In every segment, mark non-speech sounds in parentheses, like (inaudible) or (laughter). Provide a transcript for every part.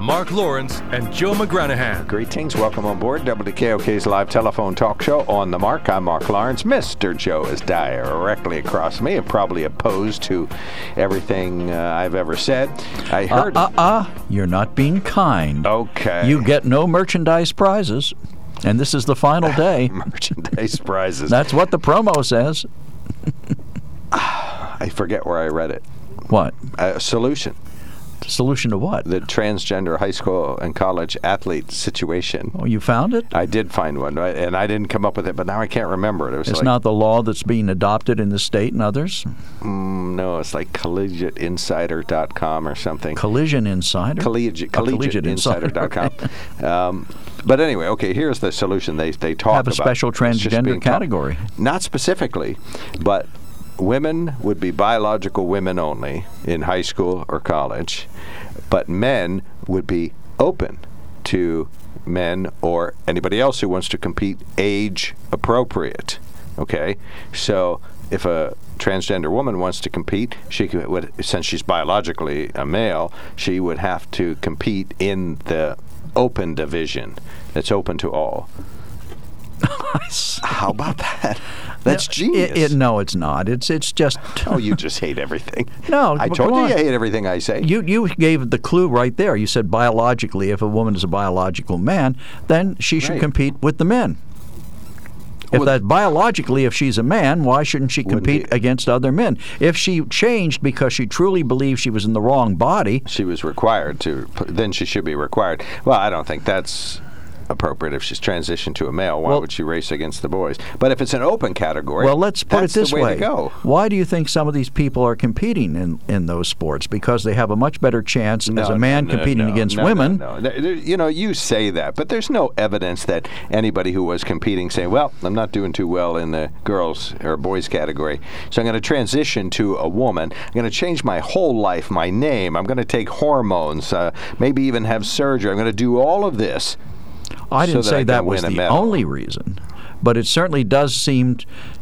Mark Lawrence and Joe McGranahan. Greetings. Welcome on board WKOK's live telephone talk show on the mark. I'm Mark Lawrence. Mr. Joe is directly across me and probably opposed to everything uh, I've ever said. I heard. Uh, uh, uh, you're not being kind. Okay. You get no merchandise prizes. And this is the final (laughs) day. merchandise prizes. That's what the promo says. (sighs) I forget where I read it. What? A solution. Solution to what? The transgender high school and college athlete situation. Oh, you found it? I did find one, right? and I didn't come up with it, but now I can't remember it. It was It's like, not the law that's being adopted in the state and others. mm, no, it's like collegiateinsider.com or something. Collision Insider. collegiate, Collegiate collegiateinsider.com. (laughs) um, but anyway, okay, here's the solution they, they talk about. Have a about. special transgender category. Not specifically, but women would be biological women only in high school or college, but men would be open to men or anybody else who wants to compete age appropriate. Okay? So if a transgender woman wants to compete, she would, since she's biologically a male, she would have to compete in the open division that's open to all. How about that? That's genius. It, it, no, it's not. It's it's just. (laughs) Oh, you just hate everything. No, I told you on. you hate everything I say. You you gave the clue right there. You said biologically, if a woman is a biological man, then she should Right. compete with the men. If Well- that biologically, if she's a man, why shouldn't she compete against other men? If she changed because she truly believed she was in the wrong body, she was required to. Then she should be required. Well, I don't think that's appropriate. If she's transitioned to a male, why Well- would she race against the boys? But if it's an open category, well, let's put it this way, way: go. Why do you think some of these people are competing in, in those sports? Because they have a much better chance as a man no, no, competing no, against no, no, women. No, You know, you say that, but there's no evidence that anybody who was competing saying, "Well, I'm not doing too well in the girls or boys category, so I'm going to transition to a woman. I'm going to change my whole life, my name. I'm going to take hormones, uh, maybe even have surgery. I'm going to do all of this." I didn't that say I that was the only reason, but it certainly does seem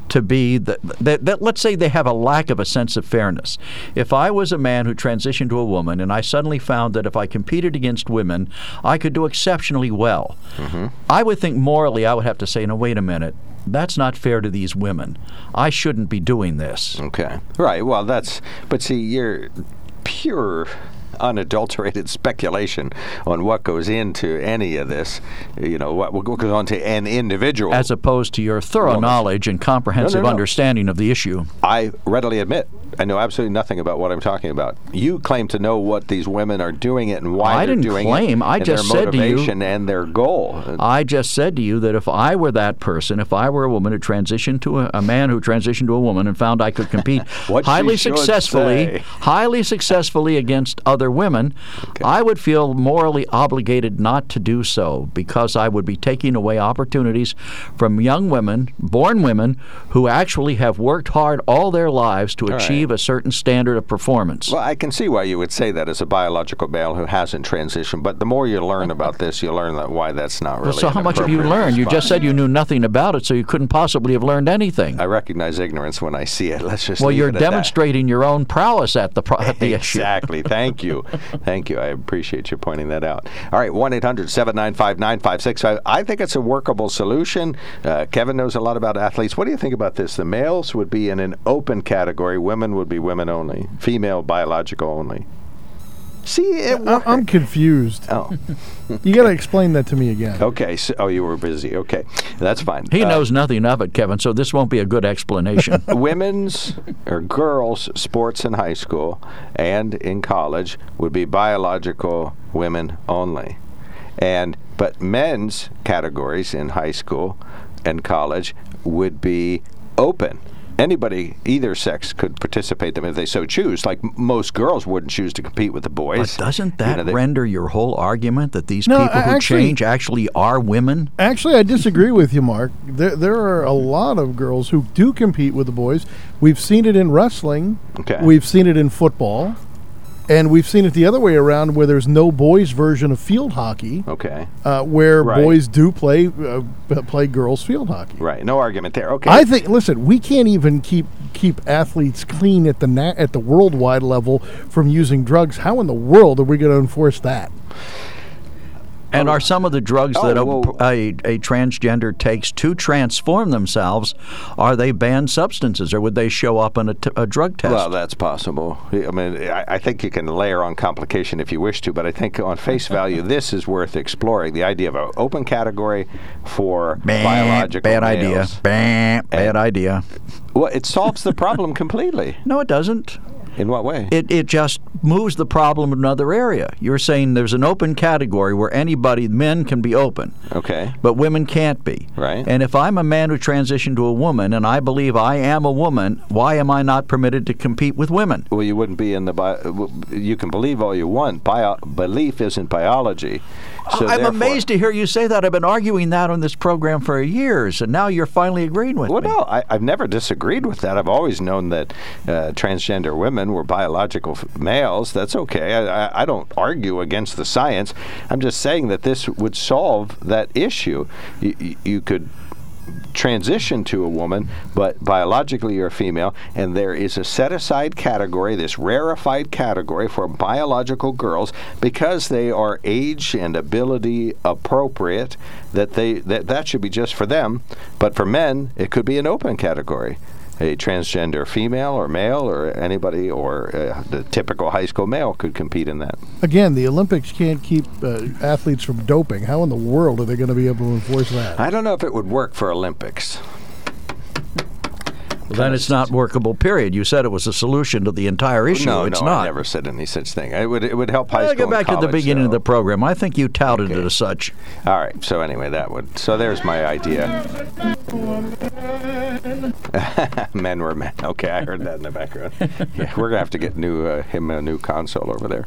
to be that, that, that. Let's say they have a lack of a sense of fairness. If I was a man who transitioned to a woman, and I suddenly found that if I competed against women, I could do exceptionally well, Mm-hmm. I would think morally I would have to say, "No, wait a minute." That's not fair to these women. I shouldn't be doing this. Okay. Right. Well, that's. But see, you're pure, unadulterated speculation on what goes into any of this. You know, what, what goes on to an individual. As opposed to your thorough No, no. knowledge and comprehensive no. understanding of the issue. I readily admit I know absolutely nothing about what I'm talking about. You claim to know what these women are doing it and why I they're didn't doing claim. it. I and just said to you- and their goal. I just said to you that if I were that person, if I were a woman who transitioned to a, a man who transitioned to a woman and found I could compete (laughs) highly successfully, say. highly successfully against other women, I would feel morally obligated not to do so because I would be taking away opportunities from young women, born women, who actually have worked hard all their lives to right. achieve a certain standard of performance. Well, I can see why you would say that as a biological male who hasn't transitioned, but the more you learn about this, you learn that why that's not really. so an how much have you learned? You just said you knew nothing about it, so you couldn't possibly have learned anything. I recognize ignorance when I see it. Let's just. Well, you're it at that. demonstrating your own prowess at the pro- at the issue. Exactly. Thank you. Thank you. I appreciate you pointing that out. All right, 1 800 795 9565. I think it's a workable solution. Uh, Kevin knows a lot about athletes. What do you think about this? The males would be in an open category, women would be women only, female biological only. See, it I, I'm confused. Oh, You got to explain that to me again. okay. So, oh, you were busy. Okay, that's fine. He Uh, knows nothing of it, Kevin, so this won't be a good explanation. (laughs) women's or girls' sports in high school and in college would be biological women only. And but men's categories in high school and college would be open. Anybody, either sex, could participate them if they so choose. Like most girls wouldn't choose to compete with the boys. But doesn't You that know, they- render your whole argument that these No, people who actually- change actually are women? Actually, I disagree with you, Mark. There, there are a lot of girls who do compete with the boys. We've seen it in wrestling. Okay. We've seen it in football. And we've seen it the other way around where there's no boys' version of field hockey, Okay. uh, where Right. boys do play uh, play girls' field hockey. Right. No argument there. Okay. I think. Listen, we can't even keep keep athletes clean at the na- at the worldwide level from using drugs. How in the world are we going to enforce that? And are oh. some of the drugs Oh, that a, well- a, a transgender takes to transform themselves, are they banned substances or would they show up in a, t- a drug test? Well, that's possible. I mean, I, I think you can layer on complication if you wish to, but I think on face value, (laughs) this is worth exploring. The idea of an open category for Bah, biological bad idea. males. Bah, bad idea. Well, it solves the problem completely. No, it doesn't. In what way? It, it just moves the problem in another area. You're saying there's an open category where anybody, men can be open, okay. but women can't be. Right. And if I'm a man who transitioned to a woman and I believe I am a woman, why am I not permitted to compete with women? Well, you wouldn't be in the. Bi- you can believe all you want. Bio- belief isn't biology. So I'm amazed to hear you say that. I've been arguing that on this program for years, and now you're finally agreeing with Well, me. no, I, I've never disagreed with that. I've always known that uh, transgender women were biological f- males. That's okay. I, I, I don't argue against the science. I'm just saying that this would solve that issue. You could transition to a woman, but biologically you're a female, and there is a set aside category, this rarefied category for biological girls because they are age and ability appropriate. That they that that should be just for them, but for men it could be an open category. A transgender female or male or anybody or uh, the typical high school male could compete in that. Again, the Olympics can't keep uh, athletes from doping. How in the world are they going to be able to enforce that? I don't know if it would work for Olympics. Well, then it's not workable. Period. You said it was a solution to the entire issue. no, it's no, not. I never said any such thing. It would it would help high Well, school. go back to the beginning of the program. I think you touted Okay. it as such. All right. So anyway, that would. So there's my idea. (laughs) men were men. Okay, I heard that in the background. (laughs) yeah, we're gonna have to get new uh, him a new console over there.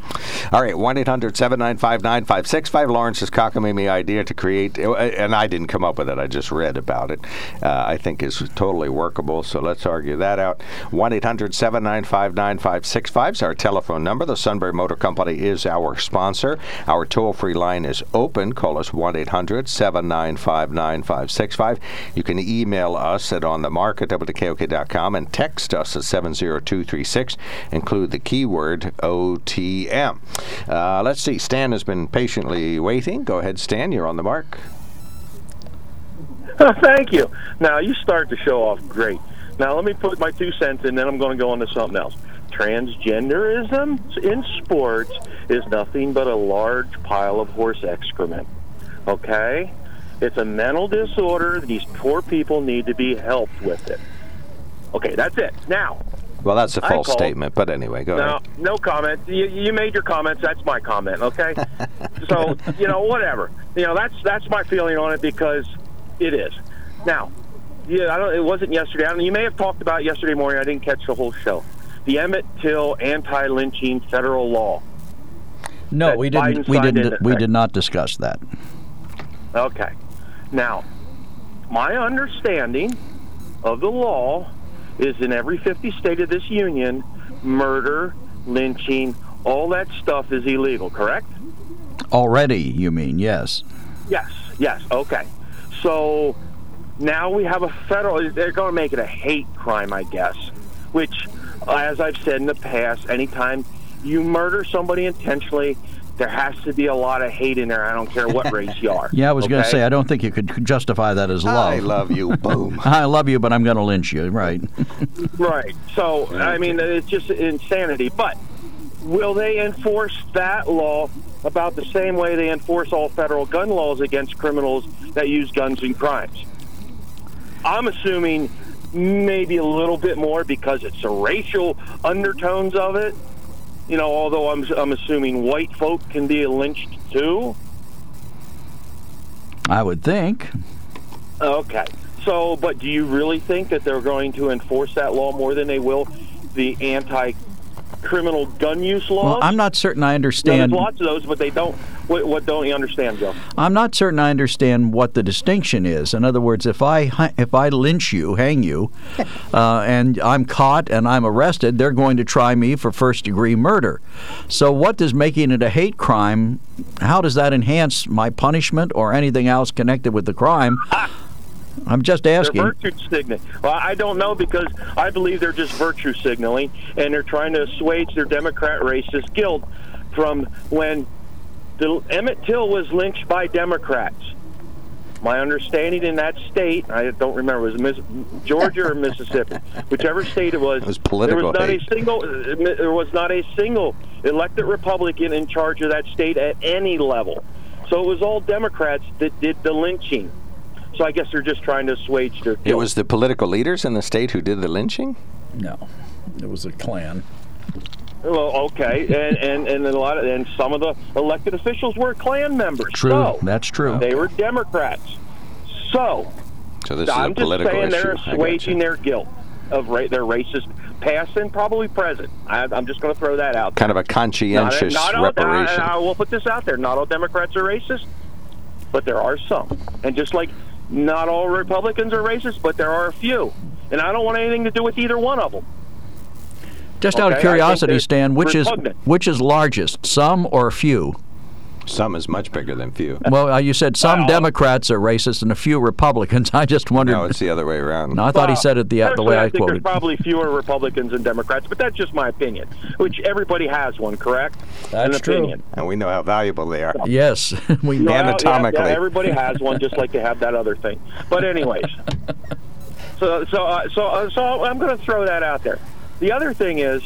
All right, one 9565 Lawrence's cockamamie idea to create, uh, and I didn't come up with it. I just read about it. Uh, I think is totally workable. So let's argue that out. 1 800 795 9565 is our telephone number. The Sunbury Motor Company is our sponsor. Our toll-free line is open. Call us 1-800-795-9565. You can email us at onthemark and text us at 70236. Include the keyword OTM. Uh, let's see. Stan has been patiently waiting. Go ahead, Stan. You're on the mark. (laughs) Thank you. Now you start the show off great. Now let me put my two cents in, then I'm going to go on to something else. Transgenderism in sports is nothing but a large pile of horse excrement. Okay, it's a mental disorder. These poor people need to be helped with it. Okay, that's it. Now, Well, that's a false statement, but anyway, go no, ahead. no comment. You, you made your comments. That's my comment. Okay. (laughs) so you know, whatever. You know, that's that's my feeling on it because it is. Now, yeah, I don't. It wasn't yesterday. I don't, you may have talked about it yesterday morning. I didn't catch the whole show. The Emmett Till anti-lynching federal law. No, we didn't. Biden We didn't. We did not discuss that. Okay. Now, my understanding of the law is in every 50 state of this union, murder, lynching, all that stuff is illegal, correct? Already, you mean? Yes. Yes, yes, okay. So now we have a federal, they're going to make it a hate crime, I guess, which, as I've said in the past, anytime you murder somebody intentionally, there has to be a lot of hate in there. I don't care what (laughs) race you are. Yeah, I was going to say I don't think you could justify that as love. I love you. (laughs) Boom. I love you, but I'm going to lynch you. Right. (laughs) Right. So, I mean, it's just insanity. But will they enforce that law about the same way they enforce all federal gun laws against criminals that use guns in crimes? I'm assuming maybe a little bit more because it's the racial undertones of it. You know, although I'm, I'm assuming white folk can be lynched too. I would think. Okay. So, but do you really think that they're going to enforce that law more than they will the anti-criminal gun use laws? Well, I'm not certain I Now, understand. there's lots of those, but they don't. What, what don't you understand, Joe? I'm not certain I understand what the distinction is. In other words, if I if I lynch you, hang you, (laughs) uh, and I'm caught and I'm arrested, they're going to try me for first degree murder. So, what does making it a hate crime? How does that enhance my punishment or anything else connected with the crime? (laughs) I'm just They're asking. virtue signaling. Well, I don't know because I believe they're just virtue signaling, and they're trying to assuage their Democrat racist guilt from when the, Emmett Till was lynched by Democrats. My understanding in that state, I don't remember, was Miss, Georgia or Mississippi, (laughs) whichever state it was. It was political There was not hate. a single. There was not a single elected Republican in charge of that state at any level. So it was all Democrats that did the lynching. So I guess they're just trying to assuage their guilt. It was the political leaders in the state who did the lynching? No, it was a Klan. Well, okay, and and and a lot of and some of the elected officials were Klan members. True, So that's true. they were Democrats. So So this I'm is a just political saying issue. they're I gotcha. assuaging their guilt of ra- their racist past and probably present. I, I'm just going to throw that out. there. kind of a conscientious not, not reparation. All, I, I will put this out there. Not all Democrats are racist, but there are some. And just like not all Republicans are racist, but there are a few. And I don't want anything to do with either one of them. Just out Okay, I of curiosity, Stan, which is which is largest, some or few? Some is much bigger than few. (laughs) Well, uh, you said some Well- Democrats are racist and a few Republicans. (laughs) I just wondered. No, it's the other way around. No, I thought he said it the, the way I, I think quoted. there's probably fewer Republicans than Democrats, but that's just my opinion. Which everybody has one, correct? That's An true. opinion. And we know how valuable they are. Yes, (laughs) we know. Well, yeah, Anatomically. yeah, everybody has one, just like they have that other thing. But anyways, so so uh, so uh, so I'm going to throw that out there. The other thing is,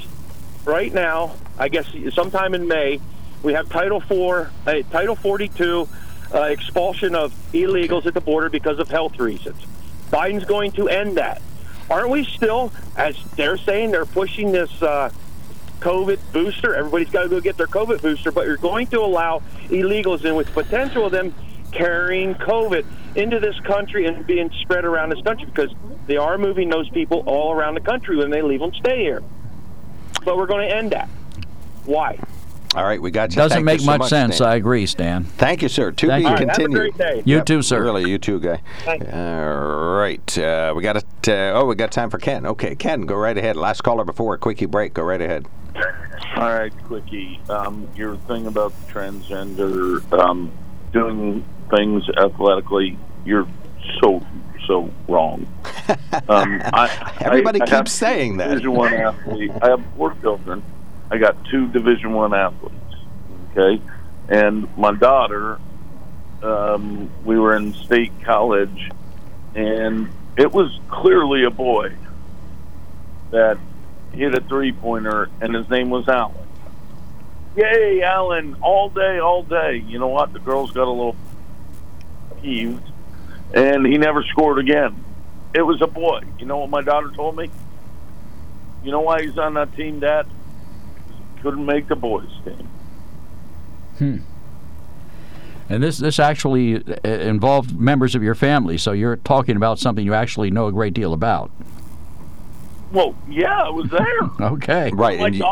right now, I guess sometime in May, we have Title Four, uh, Title 42 uh, expulsion of illegals at the border because of health reasons. Biden's going to end that. Aren't we still, as they're saying, they're pushing this uh, COVID booster? Everybody's got to go get their COVID booster, but you're going to allow illegals in with potential of them carrying COVID into this country and being spread around this country because they are moving those people all around the country when they leave them stay here. But we're going to end that. Why? All right, we got you. Doesn't Thank make you so much, sense. Stan. I agree, Stan. Thank you, sir. To Thank be you. All right, have a continued. great day. You Yep, too, sir. Really, you too, guy. Thank. All right, uh, we got it. Uh, oh, we got time for Ken. Okay, Ken, go right ahead. Last caller before a quickie break. Go right ahead. All right, quickie. Um, your thing about the transgender um, doing things athletically, you're so so wrong. (laughs) Um, I, Everybody I, I keeps saying that. Division one athlete. I have four children. I got two Division one athletes. Okay, and my daughter. Um, we were in state college, and it was clearly a boy that hit a three pointer, and his name was Allen. Yay, Allen! All day, all day. You know what? The girls got a little and he never scored again. It was a boy. You know what my daughter told me? You know why he's on that team, Dad? Couldn't make the boys' team. Hmm. And this this actually uh, involved members of your family, so you're talking about something you actually know a great deal about. Well, yeah, it was there. Okay. Right, my and you-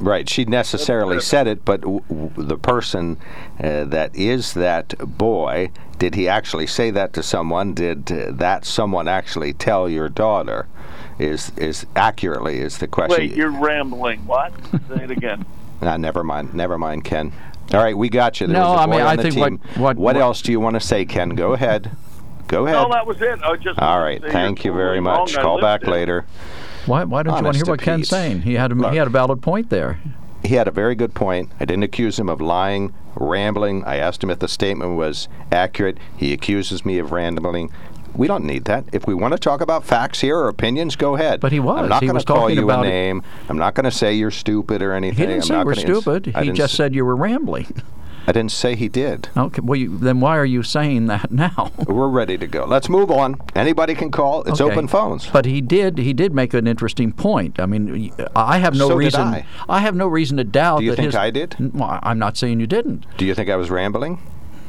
Right. She necessarily said it, but w- w- the person uh, that is that boy, did he actually say that to someone? Did uh, that someone actually tell your daughter? Is is accurately is the question. Wait, you're rambling. What? Say it again. (laughs) Nah, never mind. Never mind, Ken. All right, we got you. There No, was a I mean, I think what- team. what- what- else do you want to say, Ken? Go ahead. Go ahead. No, that was it. I just All wanted right. to say Thank you very much. Call back it. later. Why, why don't you want to hear what Ken's saying? He had a, Look. he had a valid point there. he had a very good point. I didn't accuse him of lying, rambling. I asked him if the statement was accurate. He accuses me of rambling. We don't need that. If we want to talk about facts here or opinions, go ahead. But he was. I'm not going to call you a it. name. I'm not going to say you're stupid or anything. He didn't I'm say were ins- stupid. I He just s- said you were rambling. I didn't say he did. Okay, well, you, then why are you saying that now? (laughs) We're ready to go. Let's move on. Anybody can call. It's Okay. open phones. But he did. He did make an interesting point. I mean, I have no So did reason. I. have no reason to doubt Do you think his. I did? Well, I'm not saying you didn't. Do you think I was rambling?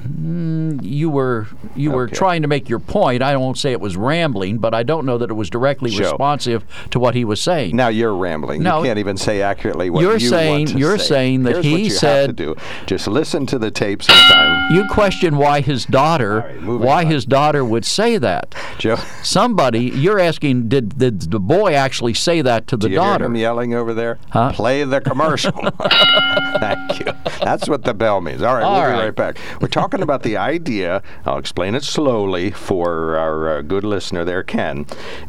Mm, you were you were trying to make your point. I won't say it was rambling, but I don't know that it was directly responsive to what he was saying. Now you're rambling. No. you can't even say accurately what You're you saying- want to you're say. saying that Here's he said- have to do. Just listen to the tape sometime, you question why his daughter right, why on. his daughter would say that. Joe. Somebody, you're asking, did, did the boy actually say that to the Do you daughter? hear him yelling over there? Huh? Play the commercial. (laughs) (laughs) Thank you. That's what the bell means. All right, All we'll right. be right back. We're talking about the idea. I'll explain it slowly for our uh, good listener there, Ken.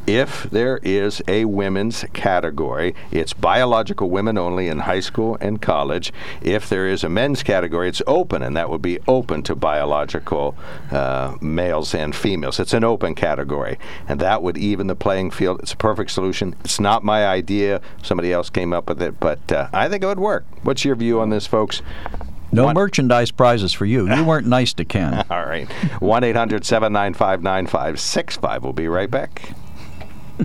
If there is a women's category, it's biological women only in high school and college. If there is a men's category, it's open, and that would be open to biological uh, males and females. It's an open category, and that would even the playing field. It's a perfect solution. It's not my idea. Somebody else came up with it, but uh, I think it would work. What's your view on this, folks? No One- merchandise prizes for you. You (laughs) weren't nice to Ken. (laughs) All right. 1 800 795 9565. We'll be right back. (laughs)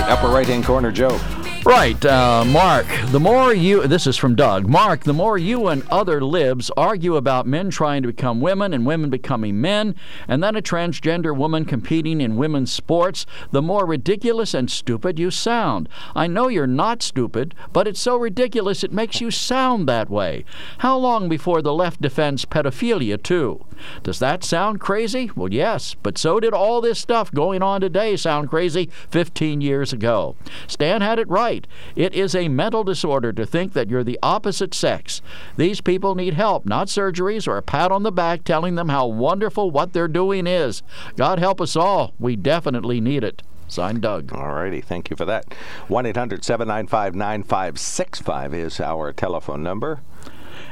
Right, upper right hand corner, Joe. Right, uh, Mark. The more you, this is from Doug. Mark, the more you and other libs argue about men trying to become women and women becoming men, and then a transgender woman competing in women's sports, the more ridiculous and stupid you sound. I know you're not stupid, but it's so ridiculous it makes you sound that way. How long before the left defends pedophilia, too? Does that sound crazy? Well, yes, but so did all this stuff going on today sound crazy 15 years ago. Stan had it right. It is a mental disorder to think that you're the opposite sex. These people need help, not surgeries or a pat on the back telling them how wonderful what they're doing is. God help us all. We definitely need it. Signed, Doug. All righty, thank you for that. 1 800 795 9565 is our telephone number.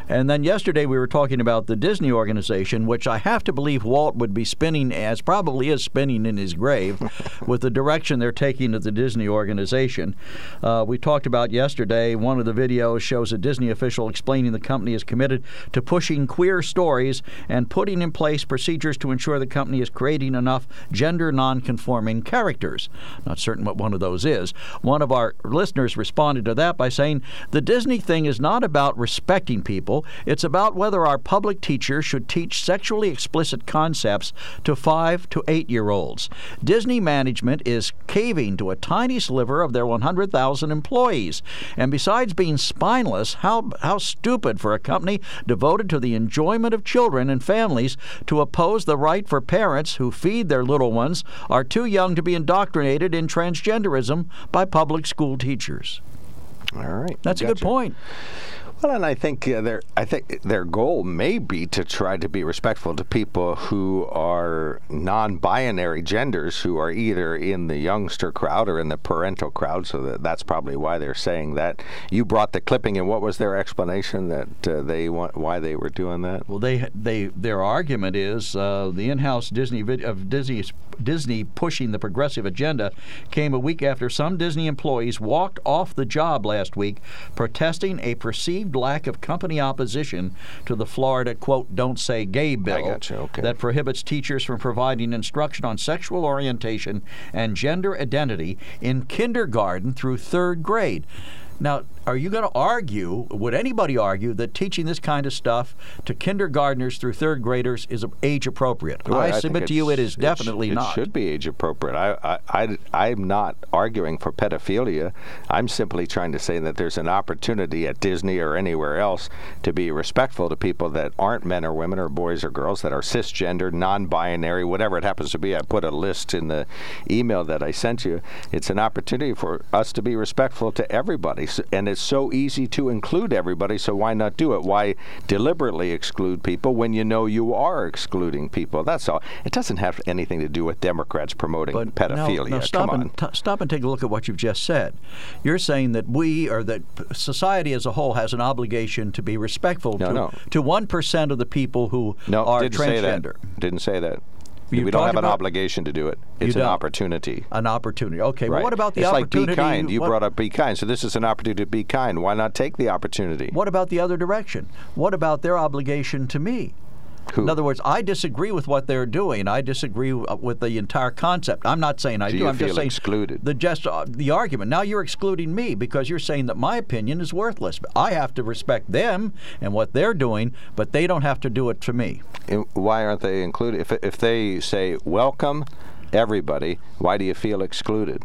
And then yesterday we were talking about the Disney organization, which I have to believe Walt would be spinning, as probably is spinning in his grave, (laughs) with the direction they're taking of the Disney organization. Uh, we talked about yesterday, one of the videos shows a Disney official explaining the company is committed to pushing queer stories and putting in place procedures to ensure the company is creating enough gender nonconforming characters. Not certain what one of those is. One of our listeners responded to that by saying the Disney thing is not about respecting people, it's about whether our public teachers should teach sexually explicit concepts to five to eight year olds. Disney management is caving to a tiny sliver of their 100,000 employees. And besides being spineless, how, how stupid for a company devoted to the enjoyment of children and families to oppose the right for parents who feed their little ones are too young to be indoctrinated in transgenderism by public school teachers. All right. That's a good point. Well, and I think uh, their I think their goal may be to try to be respectful to people who are non-binary genders, who are either in the youngster crowd or in the parental crowd. So that, that's probably why they're saying that. You brought the clipping, and what was their explanation that uh, they want why they were doing that? Well, they they their argument is uh, the in-house Disney vid- of Disney Disney pushing the progressive agenda came a week after some Disney employees walked off the job last week, protesting a perceived lack of company opposition to the Florida quote "Don't Say Gay" bill gotcha, okay. that prohibits teachers from providing instruction on sexual orientation and gender identity in kindergarten through third grade. Now, are you going to argue, would anybody argue, that teaching this kind of stuff to kindergartners through third graders is age appropriate? Well, I think submit to you it is sh- definitely it not. It should be age appropriate. I, I, I, am not arguing for pedophilia. I'm simply trying to say that there's an opportunity at Disney or anywhere else to be respectful to people that aren't men or women or boys or girls that are cisgender, non-binary, whatever it happens to be. I put a list in the email that I sent you. It's an opportunity for us to be respectful to everybody, S- and it's so easy to include everybody. So why not do it? Why deliberately exclude people when you know you are excluding people? That's all. It doesn't have anything to do with Democrats promoting But pedophilia. No, no, stop Come on. and t- stop and take a look at what you've just said. You're saying that we or that society as a whole has an obligation to be respectful No, to no. to one percent of the people who no, are didn't transgender. say that. Didn't say that. You we don't have an obligation to do it. It's an opportunity. An opportunity. Okay. Right. Well, what about the it's opportunity? like be kind. You what, brought up be kind. So this is an opportunity to be kind. Why not take the opportunity? What about the other direction? What about their obligation to me? Who? In other words, I disagree with what they're doing. I disagree uh, with the entire concept. I'm not saying I Do I'm just saying excluded? the just uh, the argument. Now you're excluding me because you're saying that my opinion is worthless. I have to respect them and what they're doing, but they don't have to do it to me. And why aren't they included? If, if they say welcome everybody, why do you feel excluded?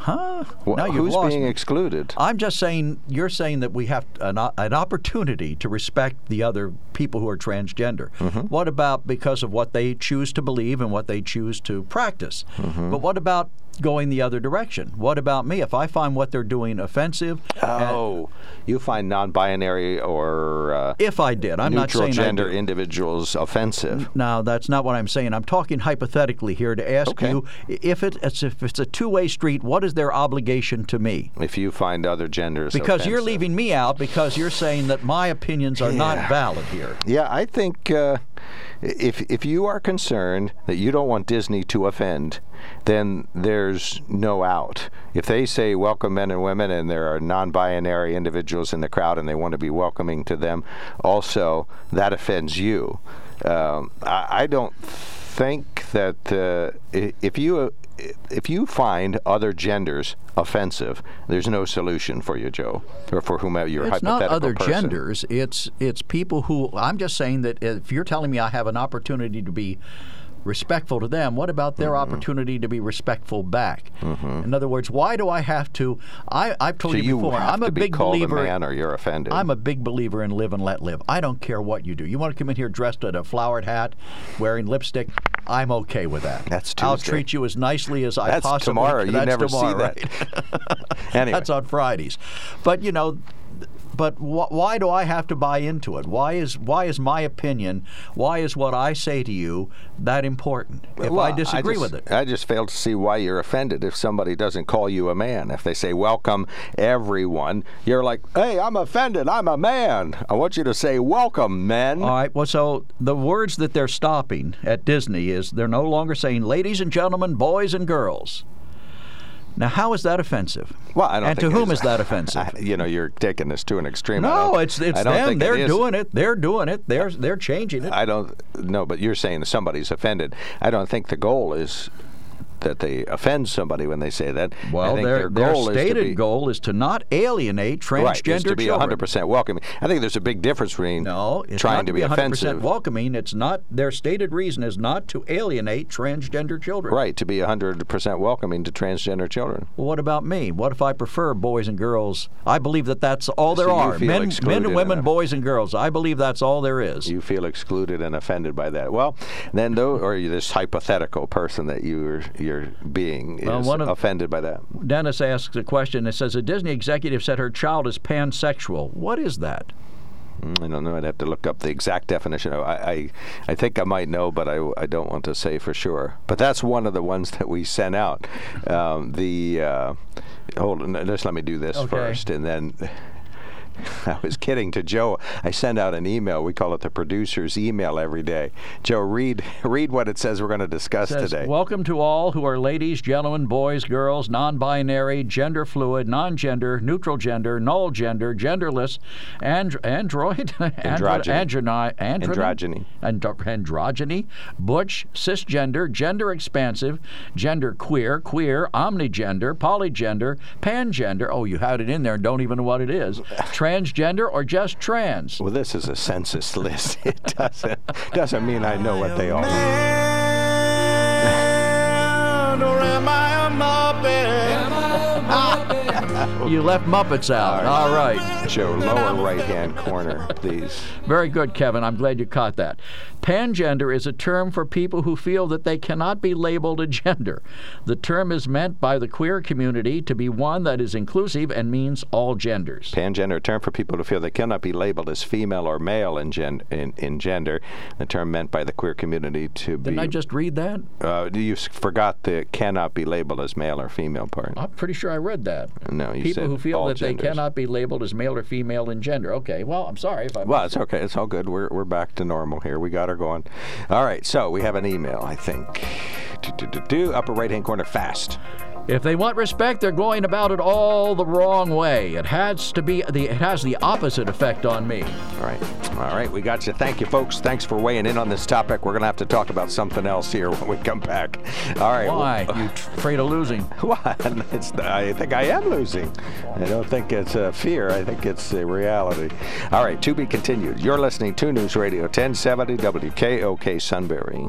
Huh? Wh- now you've who's lost being me. excluded? I'm just saying you're saying that we have an, an opportunity to respect the other people who are transgender. Mm-hmm. What about because of what they choose to believe and what they choose to practice? Mm-hmm. But what about going the other direction? What about me? If I find what they're doing offensive, Oh, you find non-binary or uh, if I did, I'm not saying gender individuals offensive. No, that's not what I'm saying. I'm talking hypothetically here to ask Okay. you if it, it's, if it's a two-way street, what is their obligation to me? If you find other genders Because you're leaving me out because you're saying that my opinions are not valid here. Yeah, I think uh, if if you are concerned that you don't want Disney to offend, then there's no out. If they say welcome men and women, and there are non-binary individuals in the crowd, and they want to be welcoming to them, also that offends you. Um, I, I don't think that uh, if you if you find other genders offensive, there's no solution for you, Joe, or for whomever your it's not other person. genders. It's it's people who. I'm just saying that if you're telling me I have an opportunity to be respectful to them, what about their Mm-hmm. opportunity to be respectful back? In other words, why do I have to? I, I've told So you you before. I'm a big believer. a man, or you're offended. I'm a big believer in live and let live. I don't care what you do. You want to come in here dressed in a flowered hat, wearing lipstick. I'm okay with that. That's I'll treat you as nicely as I That's possibly tomorrow. can. You never tomorrow, see that. right? (laughs) (laughs) Anyway. That's on Fridays. But you know, but wh- why do I have to buy into it? Why is why is my opinion? Why is what I say to you that important? If Well, I disagree just- with it, I just fail to see why you're offended if somebody doesn't call you a man. If they say welcome everyone, you're like, hey, I'm offended. I'm a man. I want you to say welcome, men. All right. Well, so the words that they're stopping at Disney is they're no longer saying "ladies and gentlemen, boys and girls." Now, how is that offensive? well, I don't and to whom is that offensive? (laughs) I- you know, you're taking this to an extreme. No, it's it's them. They're is. doing it. They're doing it. They're they're changing it. I don't no, but you're saying that somebody's offended. I don't think the goal is that they offend somebody when they say that. Well, their, their goal stated is be, goal is to not alienate transgender right, is to be children. 100% welcoming. I think there's a big difference between No, it's trying not to be 100% offensive. welcoming. It's not their stated reason is not to alienate transgender children. Right, to be 100% welcoming to transgender children. Well, what about me? What if I prefer boys and girls? I believe that that's all there So you are. Men, men and women, in a- boys and girls. I believe that's all there is. You feel excluded and offended by that. Well, then, though, or you this hypothetical person that you're being is of- offended by that. Dennis asks a question that says a Disney executive said her child is pansexual. What is that? Mm, I don't know. I'd have to look up the exact definition. I, I, I think I might know, but I, I don't want to say for sure. But that's one of the ones that we sent out. Um, the uh, hold on, just let me do this Okay. first, and then (laughs) I was kidding to Joe. I send out an email. We call it the producer's email every day. Joe, read (laughs) read what it says we're going to discuss says, today. Welcome to all who are ladies, gentlemen, boys, girls, non binary, gender fluid, non gender, neutral gender, null gender, genderless, and, android, (laughs) Androgyny. andro- Androgyny. andro- androgyny, butch, cisgender, gender expansive, gender queer, queer, omnigender, polygender, pangender. Oh, you had it in there and don't even know what it is. Transgender or just trans. well, this is a census list. (laughs) It doesn't doesn't mean I know what they all (laughs) mean. You left Muppets out. All right. Joe, lower right hand corner, please. Very good, Kevin. I'm glad you caught that. Pangender is a term for people who feel that they cannot be labeled a gender. The term is meant by the queer community to be one that is inclusive and means all genders. Pangender, a term for people who feel they cannot be labeled as female or male in, gen- in, in gender. The term meant by the queer community to be. Didn't I just read that? Uh, you forgot the cannot be labeled as male or female part. I'm pretty sure I read that. No, you People who feel that they cannot be labeled as male or female in gender. Okay, well, I'm sorry if I. Well, it's okay. It's all good. We're, we're back to normal here. We got her going. All right, so we have an email, I think. Do, do, do, do. Upper right hand corner, fast. If they want respect, they're going about it all the wrong way. It has to be the. It has the opposite effect on me. All right. All right, we got you. Thank you, folks. Thanks for weighing in on this topic. We're going to have to talk about something else here when we come back. All right. Why? well- you t- (laughs) afraid of losing? What? It's, I think I am losing. I don't think it's a fear. I think it's a reality. All right, to be continued. You're listening to News Radio 1070 WKOK Sunbury.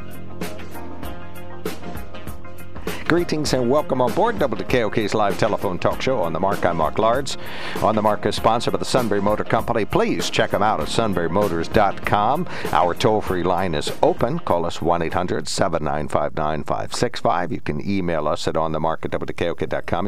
Greetings and welcome on board WKOK's live telephone talk show on the Mark. I'm Mark Lawrence. On the Mark is sponsored by the Sunbury Motor Company. Please check them out at sunburymotors.com. Our toll-free line is open. Call us 1-800-795-9565. You can email us at onthemark and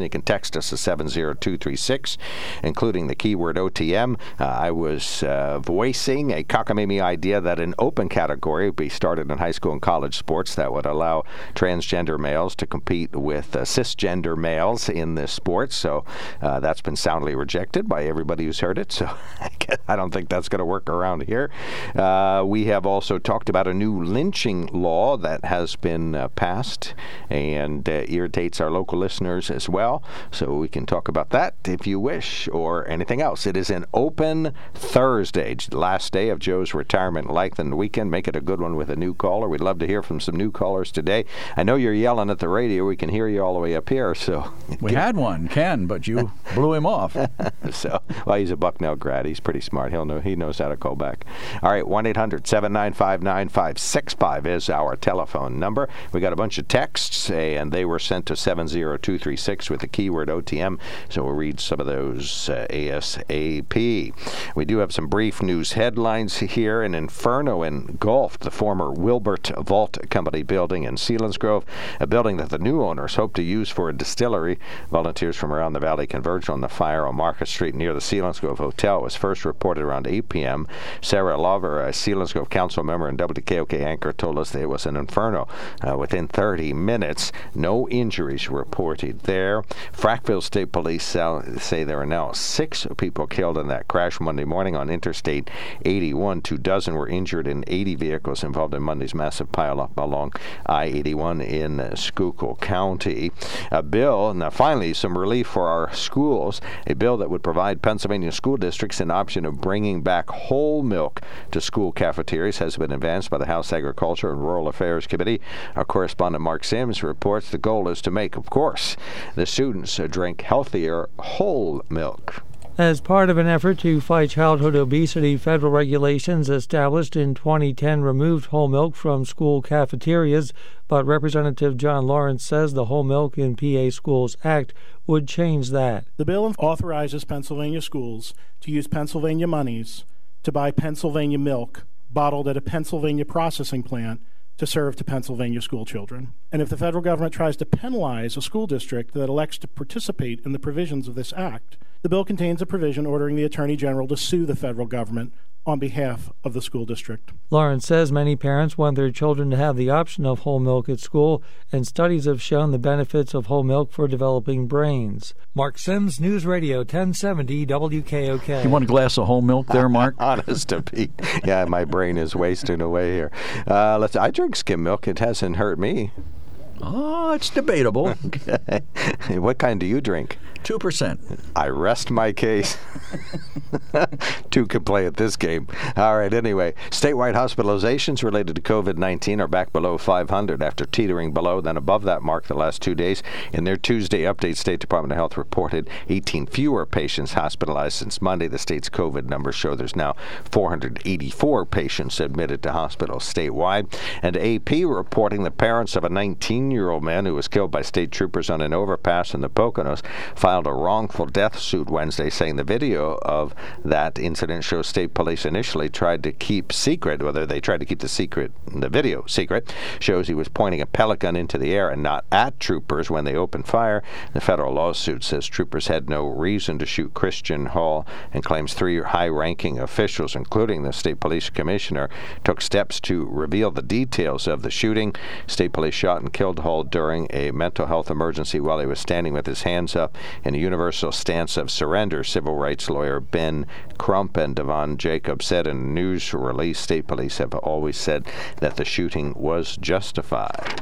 you can text us at 70236, including the keyword OTM. Uh, I was uh, voicing a cockamamie idea that an open category would be started in high school and college sports that would allow transgender males to compete with uh, cisgender males in this sport. So uh, that's been soundly rejected by everybody who's heard it. So (laughs) I don't think that's going to work around here. Uh, we have also talked about a new lynching law that has been uh, passed and uh, irritates our local listeners as well. So we can talk about that if you wish or anything else. It is an open Thursday, last day of Joe's retirement lengthened weekend. Make it a good one with a new caller. We'd love to hear from some new callers today. I know you're yelling at the radio. We can hear you all the way up here. So, We had one, Ken, but you (laughs) blew him off. (laughs) so well, he's a Bucknell grad. He's pretty smart. He'll know. He knows how to call back. All right, one 9565 is our telephone number. We got a bunch of texts, and they were sent to 70236 with the keyword OTM. So we'll read some of those uh, ASAP. We do have some brief news headlines here. An inferno engulfed the former Wilbert Vault Company building in Selinsgrove, a building that the new owners hope to use for a distillery. Volunteers from around the valley converged on the fire on Market Street near the Selinsgrove Hotel. It was first reported around 8 p.m. Sarah Lauver, a Selinsgrove council member and WKOK anchor, told us it was an inferno. Uh, within 30 minutes, no injuries were reported there. Frackville State Police say there are now six people killed in that crash Monday morning on Interstate 81. Two dozen were injured and 80 vehicles involved in Monday's massive pileup along I-81 in uh, County. A bill, now finally, some relief for our schools. A bill that would provide Pennsylvania school districts an option of bringing back whole milk to school cafeterias has been advanced by the House Agriculture and Rural Affairs Committee. Our correspondent Mark Sims reports the goal is to make, of course, the students drink healthier whole milk. As part of an effort to fight childhood obesity, federal regulations established in 2010 removed whole milk from school cafeterias, but Representative John Lawrence says the Whole Milk in PA Schools Act would change that. The bill authorizes Pennsylvania schools to use Pennsylvania monies to buy Pennsylvania milk bottled at a Pennsylvania processing plant to serve to Pennsylvania school children. And if the federal government tries to penalize a school district that elects to participate in the provisions of this act, the bill contains a provision ordering the Attorney General to sue the federal government on behalf of the school district. Lawrence says many parents want their children to have the option of whole milk at school, and studies have shown the benefits of whole milk for developing brains. Mark Sims, News Radio 1070 WKOK. You want a glass of whole milk there, Mark? (laughs) Honest to Pete. Yeah, my brain is wasting away here. Uh, let's. I drink skim milk. It hasn't hurt me. Oh, it's debatable. (laughs) Okay. what kind do you drink? 2%. I rest my case. (laughs) Two can play at this game. All right, anyway. Statewide hospitalizations related to COVID 19 are back below 500 after teetering below, then above that mark the last two days. In their Tuesday update, State Department of Health reported 18 fewer patients hospitalized since Monday. The state's COVID numbers show there's now 484 patients admitted to hospitals statewide. And AP reporting the parents of a 19 year old man who was killed by state troopers on an overpass in the Poconos filed a wrongful death suit Wednesday, saying the video of that incident shows state police initially tried to keep secret, whether they tried to keep the secret, the video secret, shows he was pointing a gun into the air and not at troopers when they opened fire. The federal lawsuit says troopers had no reason to shoot Christian Hall and claims three high ranking officials, including the state police commissioner, took steps to reveal the details of the shooting. State police shot and killed Hall during a mental health emergency while he was standing with his hands up in a universal stance of surrender, civil rights lawyer Ben Crump and Devon Jacobs said in a news release. State police have always said that the shooting was justified.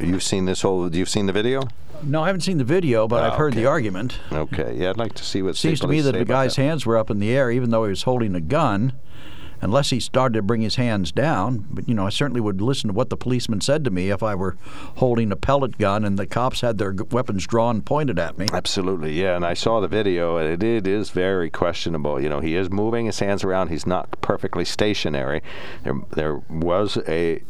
You've seen this whole. You've seen the video. No, I haven't seen the video, but I've heard the argument. Okay, yeah, I'd like to see what Seems to me that the guy's that. hands were up in the air, even though he was holding a gun. Unless he started to bring his hands down, but you know, I certainly would listen to what the policeman said to me if I were holding a pellet gun and the cops had their weapons drawn, pointed at me. Absolutely, yeah. And I saw the video, and it, it is very questionable. You know, he is moving his hands around. He's not perfectly stationary. There, there was a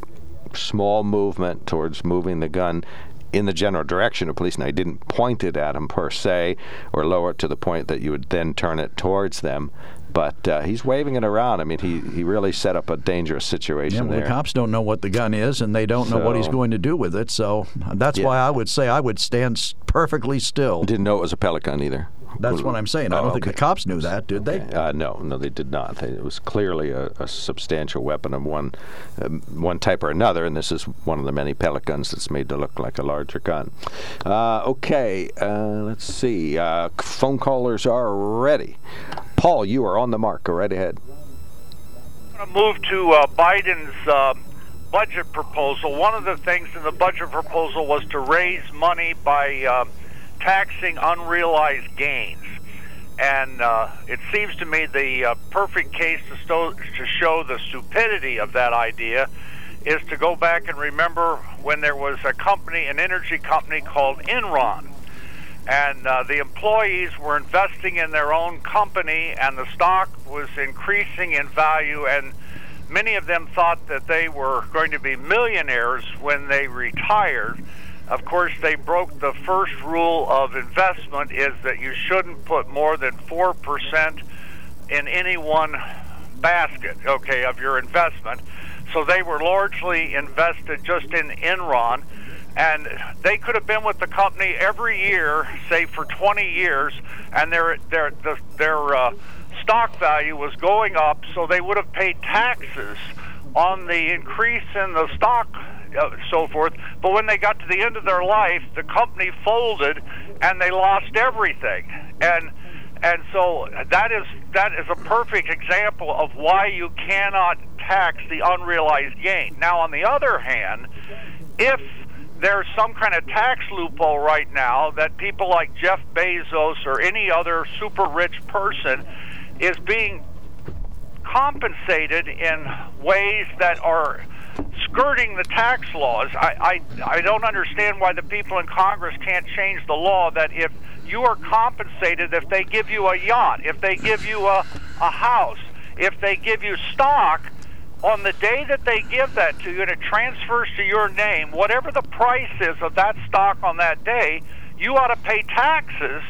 small movement towards moving the gun in the general direction of police. and I didn't point it at him per se, or lower it to the point that you would then turn it towards them. But uh, he's waving it around. I mean, he, he really set up a dangerous situation Yeah, well, there. the cops don't know what the gun is, and they don't know what he's going to do with it. So that's Yeah. why I would say I would stand perfectly still. Didn't know it was a pellet gun either. That's what I'm saying. I Oh, don't think the cops knew that, did they? Uh, no, no, they did not. They, it was clearly a, a substantial weapon of one, um, one type or another, and this is one of the many pellet guns that's made to look like a larger gun. Uh, okay, uh, let's see. Uh, phone callers are ready. Paul, you are on the mark. Go right ahead. I'm going to move to uh, Biden's uh, budget proposal. One of the things in the budget proposal was to raise money by uh, taxing unrealized gains. And uh, it seems to me the uh, perfect case to, sto- to show the stupidity of that idea is to go back and remember when there was a company, an energy company called Enron and uh, the employees were investing in their own company, and the stock was increasing in value, and many of them thought that they were going to be millionaires when they retired. Of course, they broke the first rule of investment is that you shouldn't put more than 4% in any one basket, okay, of your investment. So they were largely invested just in Enron and they could have been with the company every year, say for 20 years, and their their the, their uh, stock value was going up, so they would have paid taxes on the increase in the stock, uh, so forth. But when they got to the end of their life, the company folded, and they lost everything, and and so that is that is a perfect example of why you cannot tax the unrealized gain. Now, on the other hand, if there's some kind of tax loophole right now that people like Jeff Bezos or any other super rich person is being compensated in ways that are skirting the tax laws. I, I, I don't understand why the people in Congress can't change the law that if you are compensated if they give you a yacht, if they give you a, a house, if they give you stock, on the day that they give that to you and it transfers to your name, whatever the price is of that stock on that day, you ought to pay taxes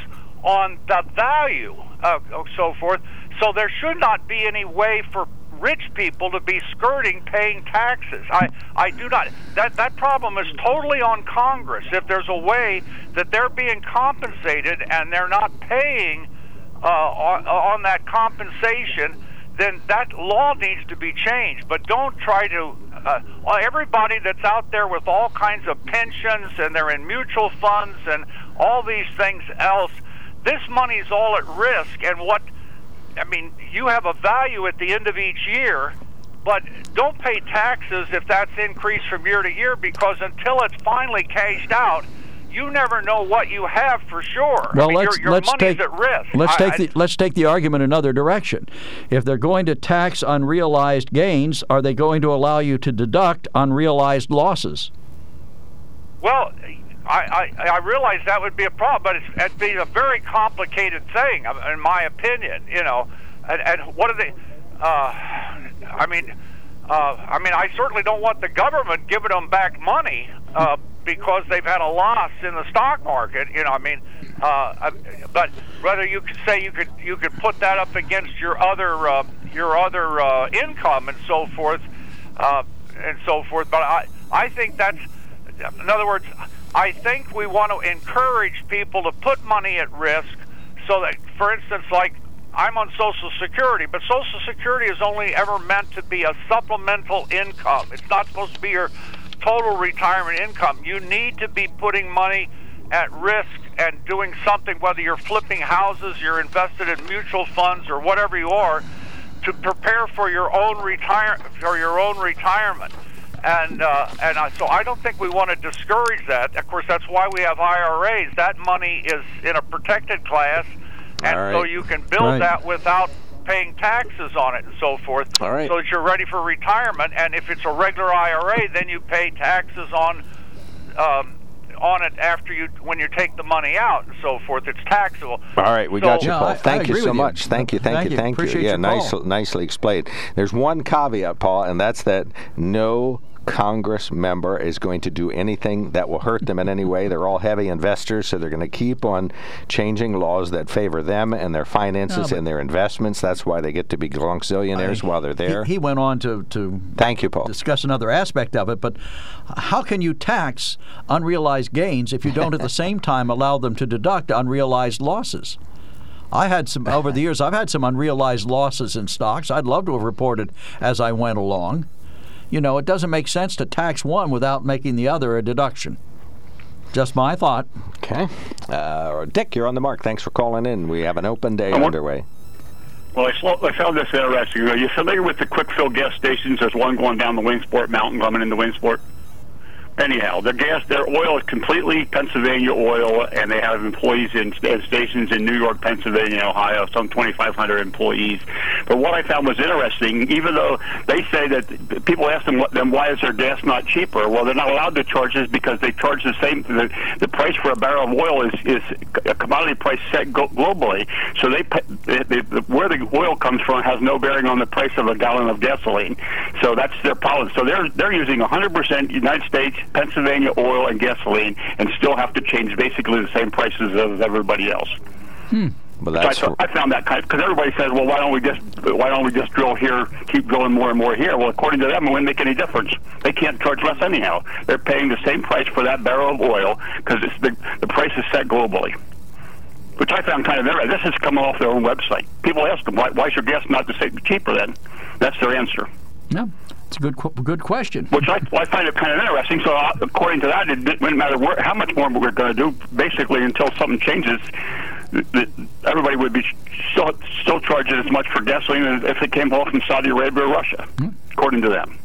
on the value, uh, so forth. So there should not be any way for rich people to be skirting paying taxes. I, I do not. That that problem is totally on Congress. If there's a way that they're being compensated and they're not paying uh, on, on that compensation, then that law needs to be changed. But don't try to. Uh, everybody that's out there with all kinds of pensions and they're in mutual funds and all these things else, this money's all at risk. And what I mean, you have a value at the end of each year, but don't pay taxes if that's increased from year to year because until it's finally cashed out, you never know what you have for sure. Well, I mean, let's your, your let's take at risk. let's I- take the let's take the argument another direction. If they're going to tax unrealized gains, are they going to allow you to deduct unrealized losses? Well, I, I, I realize that would be a problem, but it's, it'd be a very complicated thing, um, in my opinion. You know, and, and what are they? Uh, I mean, uh, I mean, I certainly don't want the government giving them back money uh, because they've had a loss in the stock market. You know, I mean, uh, but whether you could say you could you could put that up against your other uh, your other uh, income and so forth, uh, and so forth. But I I think that's in other words, I think we want to encourage people to put money at risk so that, for instance, like I'm on Social Security, but Social Security is only ever meant to be a supplemental income. It's not supposed to be your total retirement income. You need to be putting money at risk and doing something, whether you're flipping houses, you're invested in mutual funds, or whatever you are, to prepare for your own retire for your own retirement. And uh, and uh, so I don't think we want to discourage that. Of course, that's why we have IRAs. That money is in a protected class, and All so you can build Right. that without paying taxes on it and so forth. All right. So that you're ready for retirement. And if it's a regular IRA, then you pay taxes on. Um, on it after you when you take the money out and so forth, it's taxable. All right, we So- got you, Yeah, Paul. I- I thank you so with you. much. Thank you, thank, Thank you, you. thank Appreciate you. Yeah, your nice, call. nicely explained. There's one caveat, Paul, and that's that no Congress member is going to do anything that will hurt them in any way. They're all heavy investors, so they're going to keep on changing laws that favor them and their finances but- and their investments. That's why they get to be zillionaires while they're there. He, he went on to, to Thank you, Paul. discuss another aspect of it, but how can you tax unrealized gains if you don't at the (laughs) same time allow them to deduct unrealized losses? I had some over the years. I've had some unrealized losses in stocks. I'd love to have reported as I went along. You know, it doesn't make sense to tax one without making the other a deduction. Just my thought. Okay. Uh, Dick, you're on the mark. Thanks for calling in. We have an open day I want- underway. Well, I, sl- I found this interesting. Are you familiar with the Kwik Fill gas stations? There's one going down the Wingsport Mountain, coming into Wingsport. Anyhow, their gas, their oil is completely Pennsylvania oil, and they have employees in uh, stations in New York, Pennsylvania, Ohio, some 2,500 employees. But what I found was interesting, even though they say that people ask them, what, then why is their gas not cheaper? Well, they're not allowed to charge this because they charge the same. The, the price for a barrel of oil is is a commodity price set globally. So they, they, they where the oil comes from has no bearing on the price of a gallon of gasoline. So that's their policy. So they're they're using 100% United States, Pennsylvania oil and gasoline, and still have to change basically the same prices as everybody else. Hmm. Well, So I, that's thought- I found that kind of because everybody says, well, why don't we just why don't we just drill here, keep drilling more and more here? Well, according to them, it wouldn't make any difference. They can't charge less anyhow. They're paying the same price for that barrel of oil because the the price is set globally. Which I found kind of interesting. This is coming off their own website. People ask them, why, why is your gas not the same, cheaper then? That's their answer. Yeah, it's a good good question. Which I, I find it kind of interesting. So, uh, according to that, it wouldn't matter where, how much more we're going to do. Basically, until something changes, everybody would be still still charging as much for gasoline as if it came off from Saudi Arabia or Russia, according to them.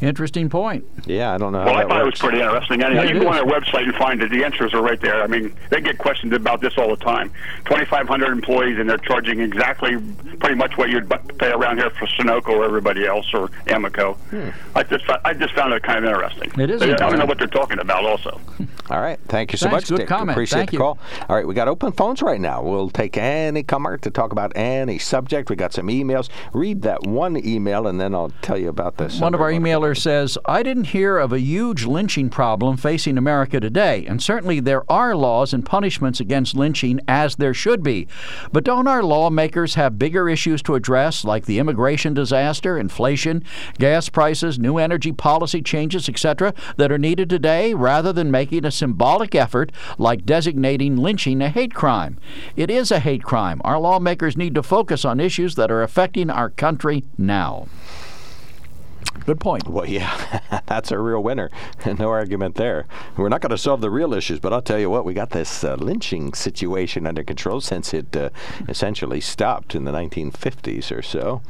Interesting point. Yeah, I don't know how Well, I that thought it was pretty interesting. Anyhow, Yeah, you can go on is. their website and find it. The answers are right there. I mean, they get questions about this all the time. 2,500 employees, and they're charging exactly pretty much what you'd pay around here for Sunoco or everybody else or Amoco. Hmm. I just I just found it kind of interesting. It is They- I don't know what they're talking about. Also, (laughs) All right. Thank you so Thanks. much, Good Dick. comment. Appreciate Thank the you. call. All right, we got open phones right now. We'll take any comer to talk about any subject. We got some emails. Read that one email, and then I'll tell you about this. One of our emailers caller says, I didn't hear of a huge lynching problem facing America today, and certainly there are laws and punishments against lynching as there should be. But don't our lawmakers have bigger issues to address, like the immigration disaster, inflation, gas prices, new energy policy changes, etc., that are needed today, rather than making a symbolic effort like designating lynching a hate crime? It is a hate crime. Our lawmakers need to focus on issues that are affecting our country now. Good point. Well, yeah, (laughs) that's a real winner. (laughs) no argument there. We're not going to solve the real issues, but I'll tell you what, we got this uh, lynching situation under control since it uh, essentially stopped in the 1950s or so.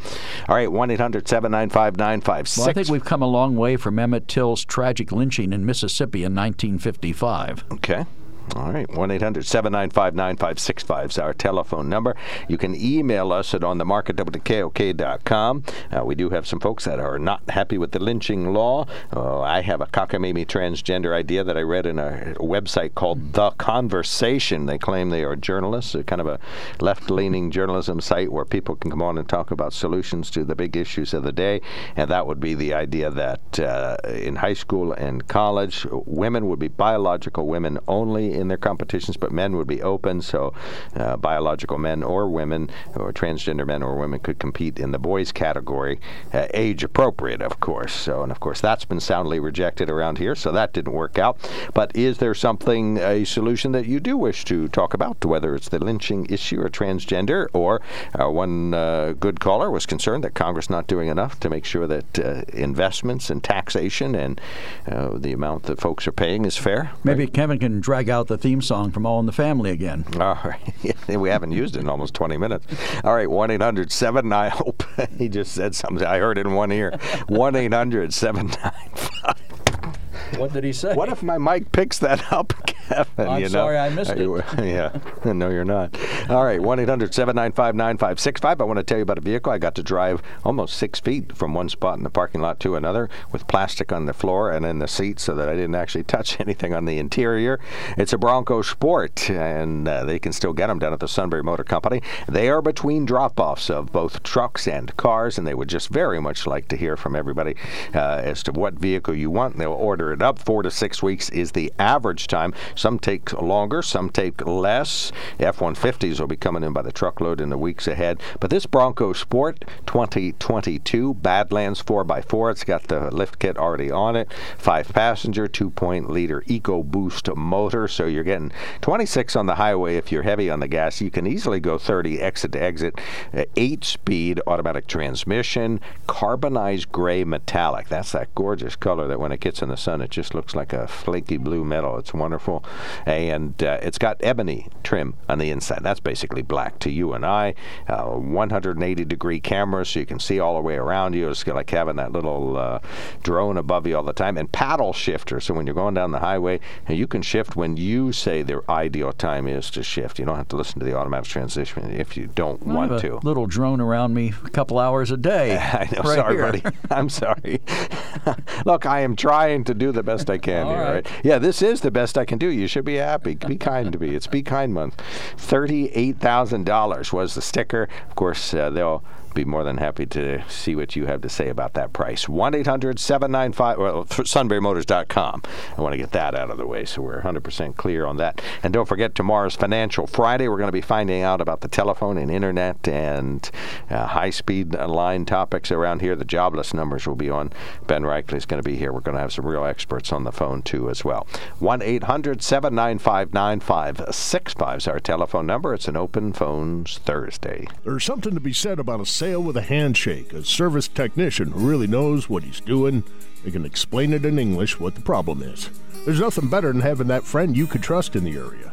All right, 1 800 795 Well, I think we've come a long way from Emmett Till's tragic lynching in Mississippi in 1955. Okay. All right, 1 800 795 9565 is our telephone number. You can email us at onthemarket.kok.com. Uh, we do have some folks that are not happy with the lynching law. Uh, I have a cockamamie transgender idea that I read in a website called The Conversation. They claim they are journalists, uh, kind of a left leaning journalism site where people can come on and talk about solutions to the big issues of the day. And that would be the idea that uh, in high school and college, women would be biological women only in their competitions, but men would be open. So uh, biological men or women, or transgender men or women, could compete in the boys category, uh, age appropriate, of course. So, and of course, that's been soundly rejected around here, so that didn't work out. But is there something, a solution that you do wish to talk about, whether it's the lynching issue or transgender, or uh, one uh, good caller was concerned that Congress not doing enough to make sure that uh, investments and taxation and uh, the amount that folks are paying is fair? Maybe Kevin can drag out the theme song from All in the Family again. (laughs) All right. (laughs) we haven't used it in almost 20 minutes. All right. 1 800 7 I hope (laughs) he just said something. I heard it in one ear. 1 800 795. (laughs) What did he say? What if my mic picks that (laughs) up, Kevin? I'm you know? sorry I missed you- (laughs) yeah. No, you're not. All right. 1 800 795 9565. I want to tell you about a vehicle I got to drive almost six feet from one spot in the parking lot to another with plastic on the floor and in the seat so that I didn't actually touch anything on the interior. It's a Bronco Sport, and uh, they can still get them down at the Sunbury Motor Company. They are between drop offs of both trucks and cars, and they would just very much like to hear from everybody uh, as to what vehicle you want. They'll order it up. Four to six weeks is the average time. Some take longer, some take less. F 150s will be coming in by the truckload in the weeks ahead. But this Bronco Sport 2022 Badlands 4x4, it's got the lift kit already on it. Five passenger, 2.0 liter EcoBoost motor. So you're getting 26 on the highway if you're heavy on the gas. You can easily go 30 exit to exit. Uh, eight speed automatic transmission, carbonized gray metallic. That's that gorgeous color that when it gets in the sun, it just looks like a flaky blue metal. It's wonderful. And uh, it's got ebony trim on the inside. That's basically black to you and I. Uh, 180 degree camera so you can see all the way around you. It's like having that little uh, drone above you all the time. And paddle shifter. So when you're going down the highway, you can shift when you say the ideal time is to shift. You don't have to listen to the automatic transmission if you don't I want have a to. little drone around me a couple hours a day. (laughs) I know. right sorry, here. buddy. I'm sorry. (laughs) Look, I am trying to do the best I can here. right. Right? Yeah, this is the best I can do. You should be happy. Be kind to me. It's Be Kind Month. Thirty-eight thousand dollars was the sticker. Of course, uh, they'll be more than happy to see what you have to say about that price. 1 800 795, well, sunburymotors.com. I want to get that out of the way so we're 100% clear on that. And don't forget, tomorrow's Financial Friday. We're going to be finding out about the telephone and internet and uh, high speed line topics around here. The jobless numbers will be on. Ben Reichley is going to be here. We're going to have some real experts on the phone, too, as well. 1 800 795 9565 is our telephone number. It's an open phones Thursday. There's something to be said about a sale with a handshake. A service technician who really knows what he's doing. They can explain it in English what the problem is. There's nothing better than having that friend you could trust in the area.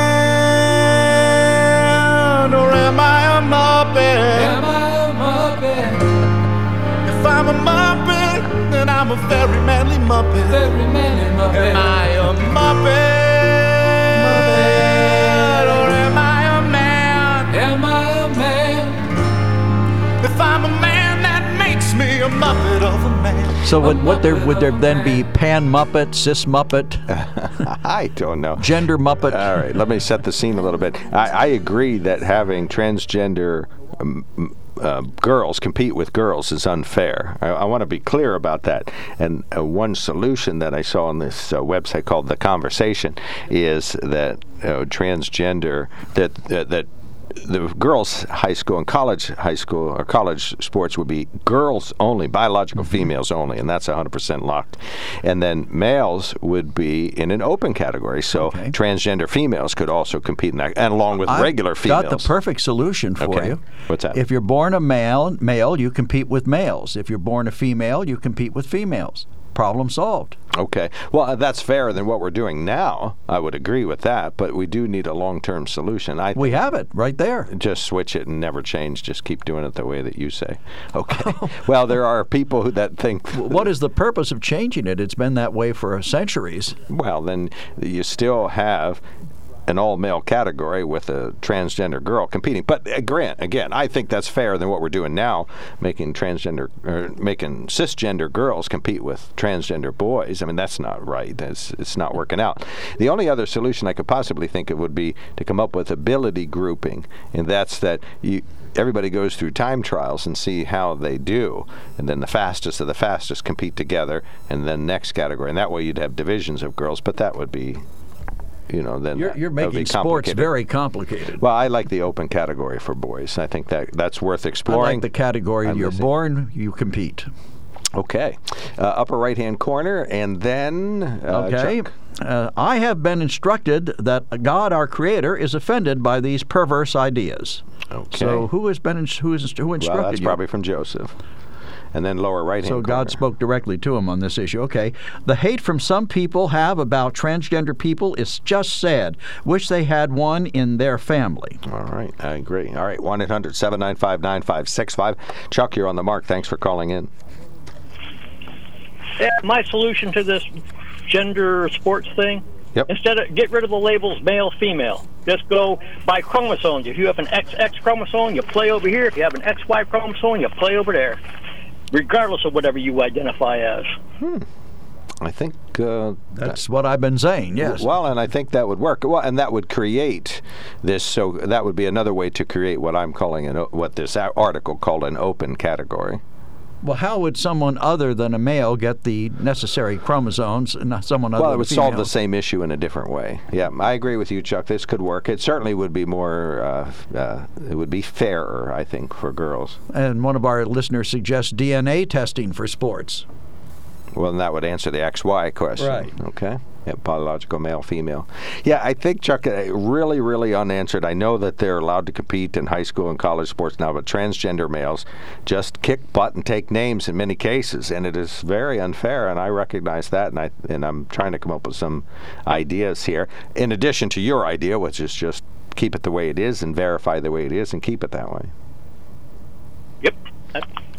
or am I a muppet? Am I a muppet? If I'm a muppet, then I'm a very manly muppet. Very manly muppet. Am I a muppet? Muppet of a man. So would, what there would there then be pan muppet, cis muppet, (laughs) I don't know. gender muppet? All right, let me set the scene a little bit. I, I agree that having transgender um, uh, girls compete with girls is unfair. I, I want to be clear about that. And uh, one solution that I saw on this uh, website called The Conversation is that uh, transgender that that. The girls' high school and college high school or college sports would be girls only, biological females only, and that's 100% locked. And then males would be in an open category, so transgender females could also compete in that, and along with I've regular females. got the perfect solution for Okay. you. What's that? If you're born a male, male, you compete with males. If you're born a female, you compete with females. Problem solved. Okay. Well, uh, that's fairer than what we're doing now. I would agree with that, but we do need a long-term solution. I We have it right there. just switch it and never change. Just keep doing it the way that you say. (laughs) Okay. well, there are people who that think. (laughs) What is the purpose of changing it? It's been that way for centuries. Well, then you still have an all-male category with a transgender girl competing. But uh, grant again, I think that's fairer than what we're doing now, making transgender or making cisgender girls compete with transgender boys. I mean, that's not right. It's, it's not working out. The only other solution I could possibly think of would be to come up with ability grouping, and that's that you everybody goes through time trials and see how they do, and then the fastest of the fastest compete together, and then next category, and that way you'd have divisions of girls. But that would be, you know, then You're, you're that would be making sports very complicated. Well, I like the open category for boys. I think that that's worth exploring. I like the category I'm you're listening. born, you compete. Okay, uh, upper right-hand corner, and then uh, Okay. Uh, I have been instructed that God, our Creator, is offended by these perverse ideas. Okay. So who has been who is who instructed well, that's you? probably from Joseph. And then lower right-hand So corner. God spoke directly to him on this issue. Okay. The hate from some people have about transgender people is just sad. Wish they had one in their family. All right, I agree. All right, 1 800 795 9565. Chuck, you're on the mark. Thanks for calling in. Yeah, my solution to this gender sports thing. Yep. Instead of get rid of the labels male female, just go by chromosomes. If you have an XX chromosome, you play over here. If you have an XY chromosome, you play over there, regardless of whatever you identify as. I think uh, That's what I've been saying. Yes. Well, and I think that would work. Well, and that would create this. So that would be another way to create what I'm calling an what this article called an open category. Well, how would someone other than a male get the necessary chromosomes and someone other Well, it would solve the same issue in a different way. Yeah, I agree with you, Chuck. This could work. It certainly would be more. Uh, uh, it would be fairer, I think, for girls. And one of our listeners suggests DNA testing for sports. Well, then that would answer the XY question. Right. Okay. Biological male, female. Yeah, I think Chuck, uh, really, really unanswered. I know that they're allowed to compete in high school and college sports now, but transgender males just kick butt and take names in many cases, and it is very unfair. And I recognize that, and I and I'm trying to come up with some ideas here, in addition to your idea, which is just keep it the way it is and verify the way it is and keep it that way. Yep.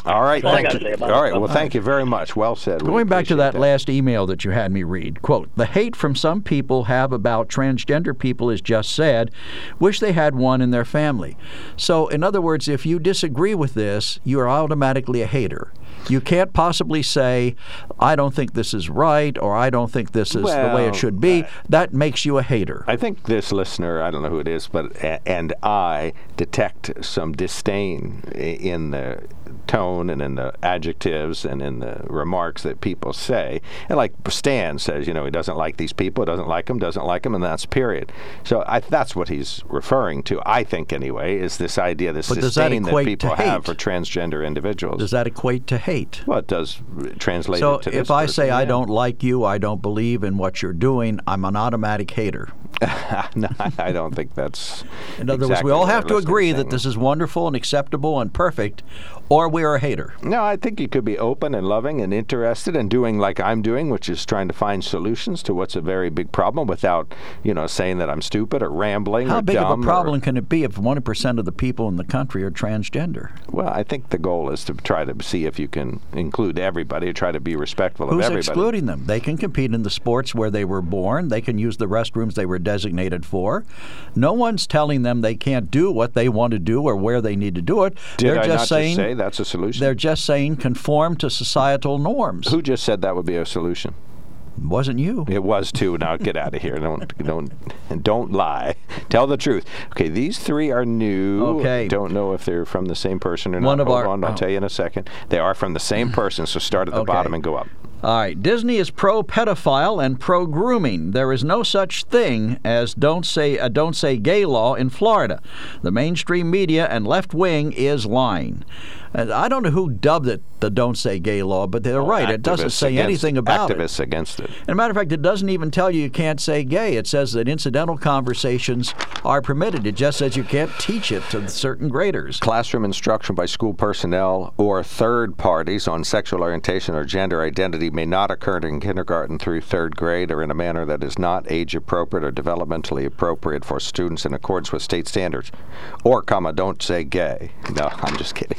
All right, That's thank you. say about All it. right, well, thank you very much. Well said. We Going back to appreciate that, last email that you had me read, quote, the hate from some people have about transgender people is just sad. Wish they had one in their family. So, in other words, if you disagree with this, you are automatically a hater. You can't possibly say, I don't think this is right or I don't think this is the way it should be. Uh, that makes you a hater. I think this listener, I don't know who it is, but and I detect some disdain in the tone and in the adjectives and in the remarks that people say. And like Stan says, you know, he doesn't like these people, doesn't like them, doesn't like them, and that's period. So I, that's what he's referring to. I think anyway, is this idea, this But does that disdain that, people have for transgender individuals. Does that equate to hate? Well, it does translate So it to if this I person, say I don't like you, I don't believe in what you're doing, I'm an automatic hater. (laughs) no, I don't think that's. In other words, we all have to agree saying. that this is wonderful and acceptable and perfect, or we're a hater. No, I think you could be open and loving and interested and doing like I'm doing, which is trying to find solutions to what's a very big problem without, you know, saying that I'm stupid or rambling How or big of a or- problem can it be if 1% of the people in the country are transgender? well, I think the goal is to try to see if you can include everybody, try to be respectful Who's of everybody. Who's excluding them? They can compete in the sports where they were born. They can use the restrooms they were designated for. No one's telling them they can't do what they want to do or where they need to do it. Did they're I just not saying just say that's a solution? they're just saying conform to societal norms. Who just said that would be a solution? Wasn't you? It was too. Now get out of here. Don't don't don't lie. Tell the truth. Okay, these three are new. Okay. Don't know if they're from the same person or One not. of Hold our- on, I'll oh. tell you in a second. They are from the same person. So start at the Okay. bottom and go up. All right, Disney is pro pedophile and pro grooming. There is no such thing as don't say a don't say gay law in Florida. The mainstream media and left wing is lying. And I don't know who dubbed it the don't say gay law, but they're right. It doesn't say against- anything about it. activists against it. As a matter of fact, it doesn't even tell you you can't say gay. It says that incidental conversations are permitted. It just says you can't teach it to certain graders. Classroom instruction by school personnel or third parties on sexual orientation or gender identity may not occur in kindergarten through third grade or in a manner that is not age appropriate or developmentally appropriate for students in accordance with state standards. Or, comma, don't say gay. No, (laughs) I'm just kidding.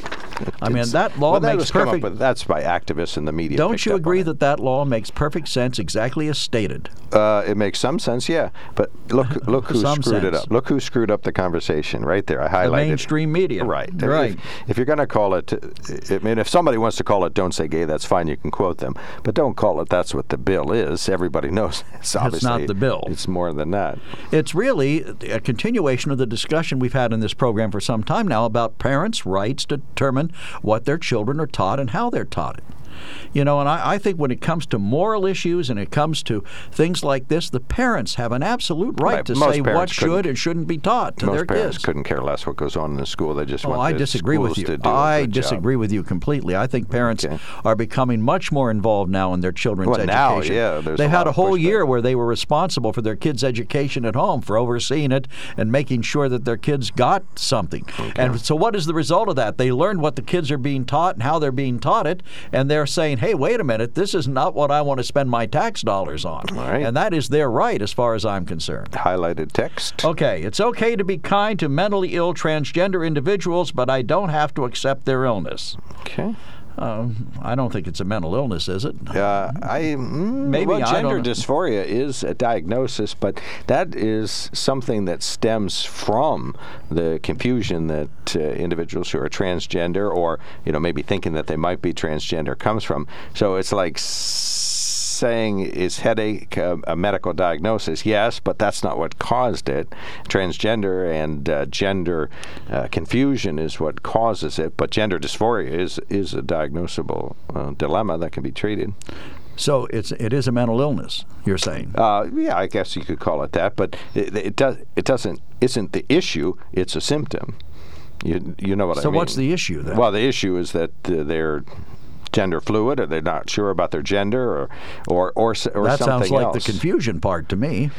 I mean, that law well, that makes come up perfect- with- that's by activists in the media. Don't you agree that that law makes perfect sense exactly as stated? Uh, it makes some sense, yeah. But look, (laughs) look who screwed it up. Look who screwed up the conversation right there. I highlighted. The mainstream media. Right. If- Right. If, if you're going to call it, I mean, if somebody wants to call it "Don't Say Gay," that's fine. You can quote them, but don't call it. That's what the bill is. Everybody (laughs) knows it's obviously it's not the bill. It's more than that. It's really a continuation of the discussion we've had in this program for some time now about parents' rights to determine what their children are taught and how they're taught it. You know, and I, I think when it comes to moral issues and it comes to things like this, the parents have an absolute right, Right, to most say what should and shouldn't be taught to Most their parents kids. couldn't care less what goes on in the school. They just Oh, want I disagree with you. to do a I good job. disagree with you completely. I think parents are becoming much more involved now in their children's Well, now, education. yeah, there's they a had a whole year where they were responsible for their kids' education at home, for overseeing it and making sure that their kids got something. And so, what is the result of that? They learned what the kids are being taught and how they're being taught it, and they're saying, "Hey, wait a minute, this is not what I want to spend my tax dollars on." And that is their right, as far as I'm concerned. Highlighted text. Okay, it's okay to be kind to mentally ill transgender individuals, but I don't have to accept their illness. Okay. Um, I don't think it's a mental illness, is it? Uh, I mm, Maybe, well, gender dysphoria is a diagnosis, but that is something that stems from the confusion that uh, individuals who are transgender, or you know, maybe thinking that they might be transgender, comes from. So it's like saying is headache a, a medical diagnosis? Yes, but that's not what caused it. Transgender and uh, gender uh, confusion is what causes it, but gender dysphoria is is a diagnosable uh, dilemma that can be treated. So it's it is a mental illness. You're saying? Uh, yeah, I guess you could call it that, but it, it does it doesn't isn't the issue. It's a symptom. You you know what I mean? So what's the issue then? Well, the issue is that uh, they're gender fluid, or they're not sure about their gender, or or or, or that something sounds like else. the confusion part to me.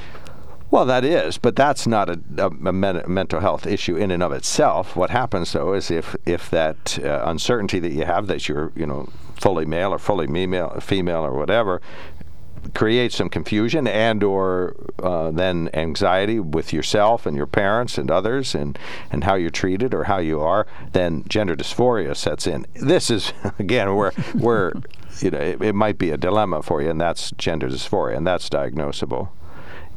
Well, that is, but that's not a, a, a men- mental health issue in and of itself. What happens though is if if that uh, uncertainty that you have that you're you know fully male or fully female, female or whatever creates some confusion and or uh, then anxiety with yourself and your parents and others and and how you're treated or how you are then gender dysphoria sets in this is (laughs) again where where you know it, it might be a dilemma for you and that's gender dysphoria and that's diagnosable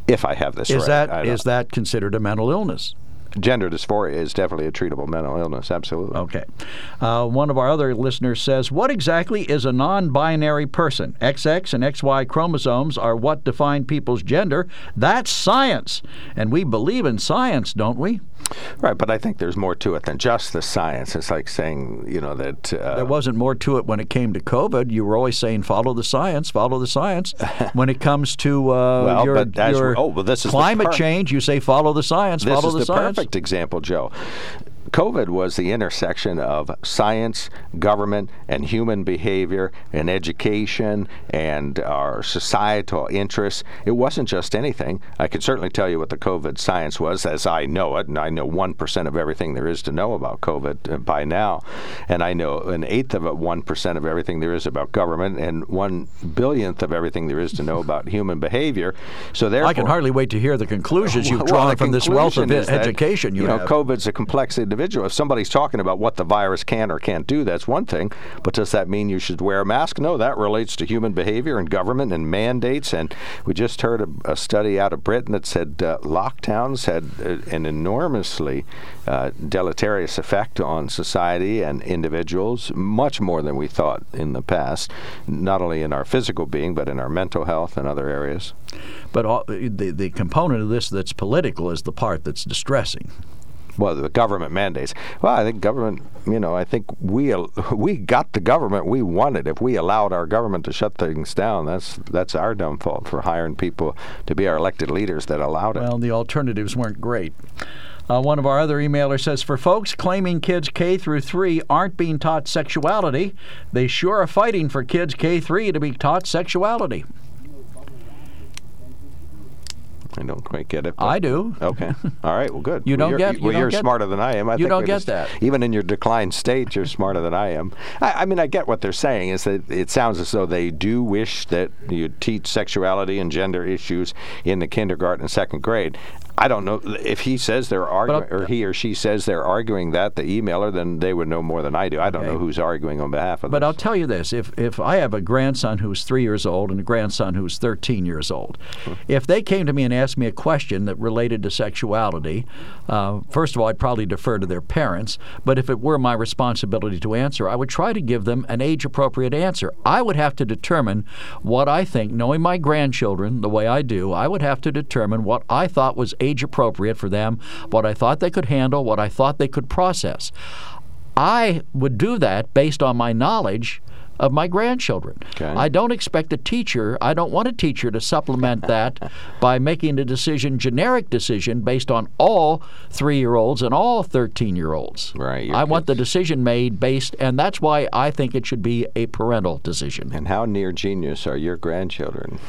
if I have this Is right. That that considered a mental illness? Gender dysphoria is definitely a treatable mental illness. Absolutely. Okay. Uh, one of our other listeners says, What exactly is a non binary person? XX and XY chromosomes are what define people's gender. That's science. And we believe in science, don't we? Right, but I think there's more to it than just the science. It's like saying, you know, that. Uh, There wasn't more to it when it came to COVID. You were always saying, follow the science, follow the science. (laughs) when it comes to uh, Well, your, your oh, well, this is climate per- change, you say, follow the science, this follow is the, the science. perfect example, Joe. COVID was the intersection of science, government, and human behavior, and education, and our societal interests. It wasn't just anything. I can certainly tell you what the COVID science was, as I know it, and I know 1% of everything there is to know about COVID uh, by now. And I know an eighth of a 1% of everything there is about government, and one billionth of everything there is to know about human behavior. So therefore, I can hardly wait to hear the conclusions (laughs) you've well, drawn from this wealth of conclusion is e- that, education you, you know, have. COVID's a complex individual. If somebody's talking about what the virus can or can't do, that's one thing. But does that mean you should wear a mask? No, that relates to human behavior and government and mandates. And we just heard a, a study out of Britain that said uh, lockdowns had uh, an enormously uh, deleterious effect on society and individuals, much more than we thought in the past, not only in our physical being, but in our mental health and other areas. But all, the, the component of this that's political is the part that's distressing. Well, the government mandates. Well, I think government. You know, I think we (laughs) we got the government we wanted. If we allowed our government to shut things down, that's that's our dumb fault for hiring people to be our elected leaders that allowed it. Well, the alternatives weren't great. Uh, one of our other emailers says, for folks claiming kids K through 3 aren't being taught sexuality, they sure are fighting for kids K 3 to be taught sexuality. I don't quite get it. I do. Okay. All right. Well, good. (laughs) You Well, don't you're, get- you Well, don't you're get- smarter than I am. I you don't get just- that. Even in your declined state, you're smarter than I am. I, I mean, I get what they're saying. Is that it sounds as though they do wish that you teach sexuality and gender issues in the kindergarten and second grade. I don't know if he says they're arguing, or he or she says they're arguing that the emailer, then they would know more than I do. I don't know who's arguing on behalf of But I'll tell you this: if if I have a grandson who's three years old and a grandson who's 13 years old, (laughs) if they came to me and asked me a question that related to sexuality, uh, first of all, I'd probably defer to their parents. But if it were my responsibility to answer, I would try to give them an age-appropriate answer. I would have to determine what I think, knowing my grandchildren the way I do. I would have to determine what I thought was age appropriate for them, what I thought they could handle, what I thought they could process. I would do that based on my knowledge of my grandchildren. I don't expect a teacher, I don't want a teacher to supplement that (laughs) by making a decision, generic decision, based on all three year olds and all 13 year olds. Right. I want the decision made based, and that's why I think it should be a parental decision. And how near genius are your grandchildren?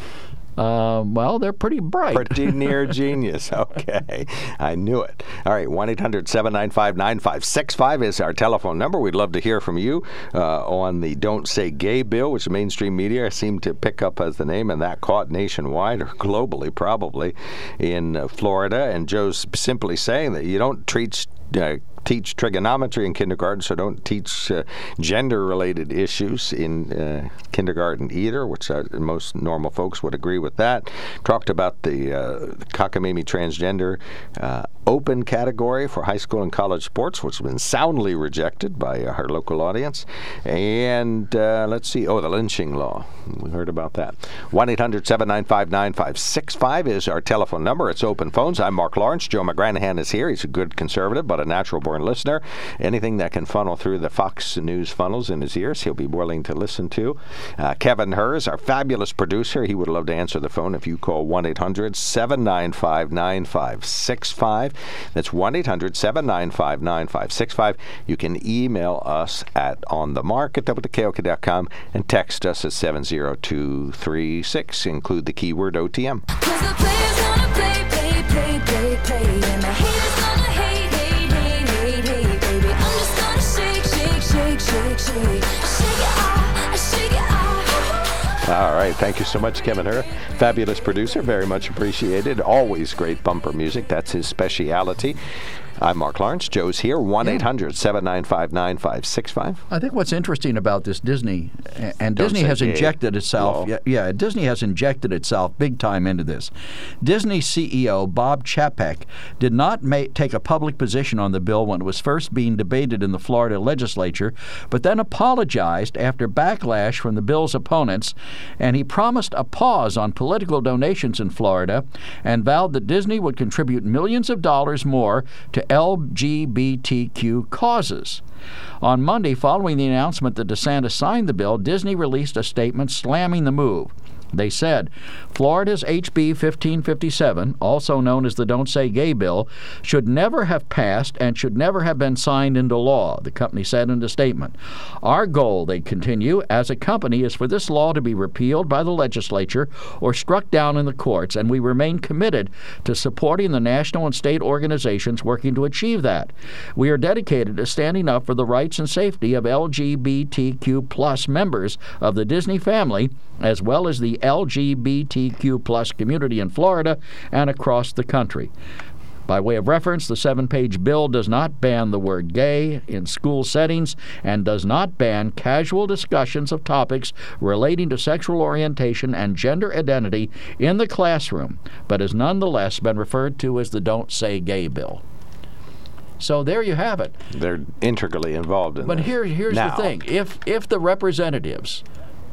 Uh, well, they're pretty bright. Pretty (laughs) near genius. Okay. I knew it. All right. 1 800 795 9565 is our telephone number. We'd love to hear from you uh, on the Don't Say Gay bill, which mainstream media seemed to pick up as the name, and that caught nationwide or globally, probably, in uh, Florida. And Joe's simply saying that you don't treat. Uh, teach trigonometry in kindergarten, so don't teach uh, gender-related issues in uh, kindergarten either, which uh, most normal folks would agree with that. Talked about the uh, cockamamie transgender uh, open category for high school and college sports, which has been soundly rejected by our local audience. And uh, let's see, oh, the lynching law. We heard about that. 1 800 795 9565 is our telephone number. It's open phones. I'm Mark Lawrence. Joe McGranahan is here. He's a good conservative, but a natural born listener. Anything that can funnel through the Fox News funnels in his ears, he'll be willing to listen to. Uh, Kevin Hers, our fabulous producer, he would love to answer the phone if you call 1 800 795 9565. That's 1 800 795 9565. You can email us at onthemark at wkok.com and text us at 70236. Include the keyword OTM. All right. Thank you so much, Kevin Her. Fabulous producer. Very much appreciated. Always great bumper music. That's his speciality. I'm Mark Lawrence. Joe's here. 1 800 795 9565. I think what's interesting about this Disney, and Don't Disney has injected itself, yeah, yeah, Disney has injected itself big time into this. Disney CEO Bob Chapek did not ma- take a public position on the bill when it was first being debated in the Florida legislature, but then apologized after backlash from the bill's opponents, and he promised a pause on political donations in Florida and vowed that Disney would contribute millions of dollars more to LGBTQ causes. On Monday, following the announcement that DeSantis signed the bill, Disney released a statement slamming the move. They said Florida's HB 1557, also known as the Don't Say Gay bill, should never have passed and should never have been signed into law, the company said in a statement. Our goal, they continue, as a company is for this law to be repealed by the legislature or struck down in the courts, and we remain committed to supporting the national and state organizations working to achieve that. We are dedicated to standing up for the rights and safety of LGBTQ members of the Disney family, as well as the LGBTQ plus community in Florida and across the country. By way of reference, the seven page bill does not ban the word gay in school settings and does not ban casual discussions of topics relating to sexual orientation and gender identity in the classroom, but has nonetheless been referred to as the Don't Say Gay bill. So there you have it. They're integrally involved in But here, here's now. the thing: if if the representatives,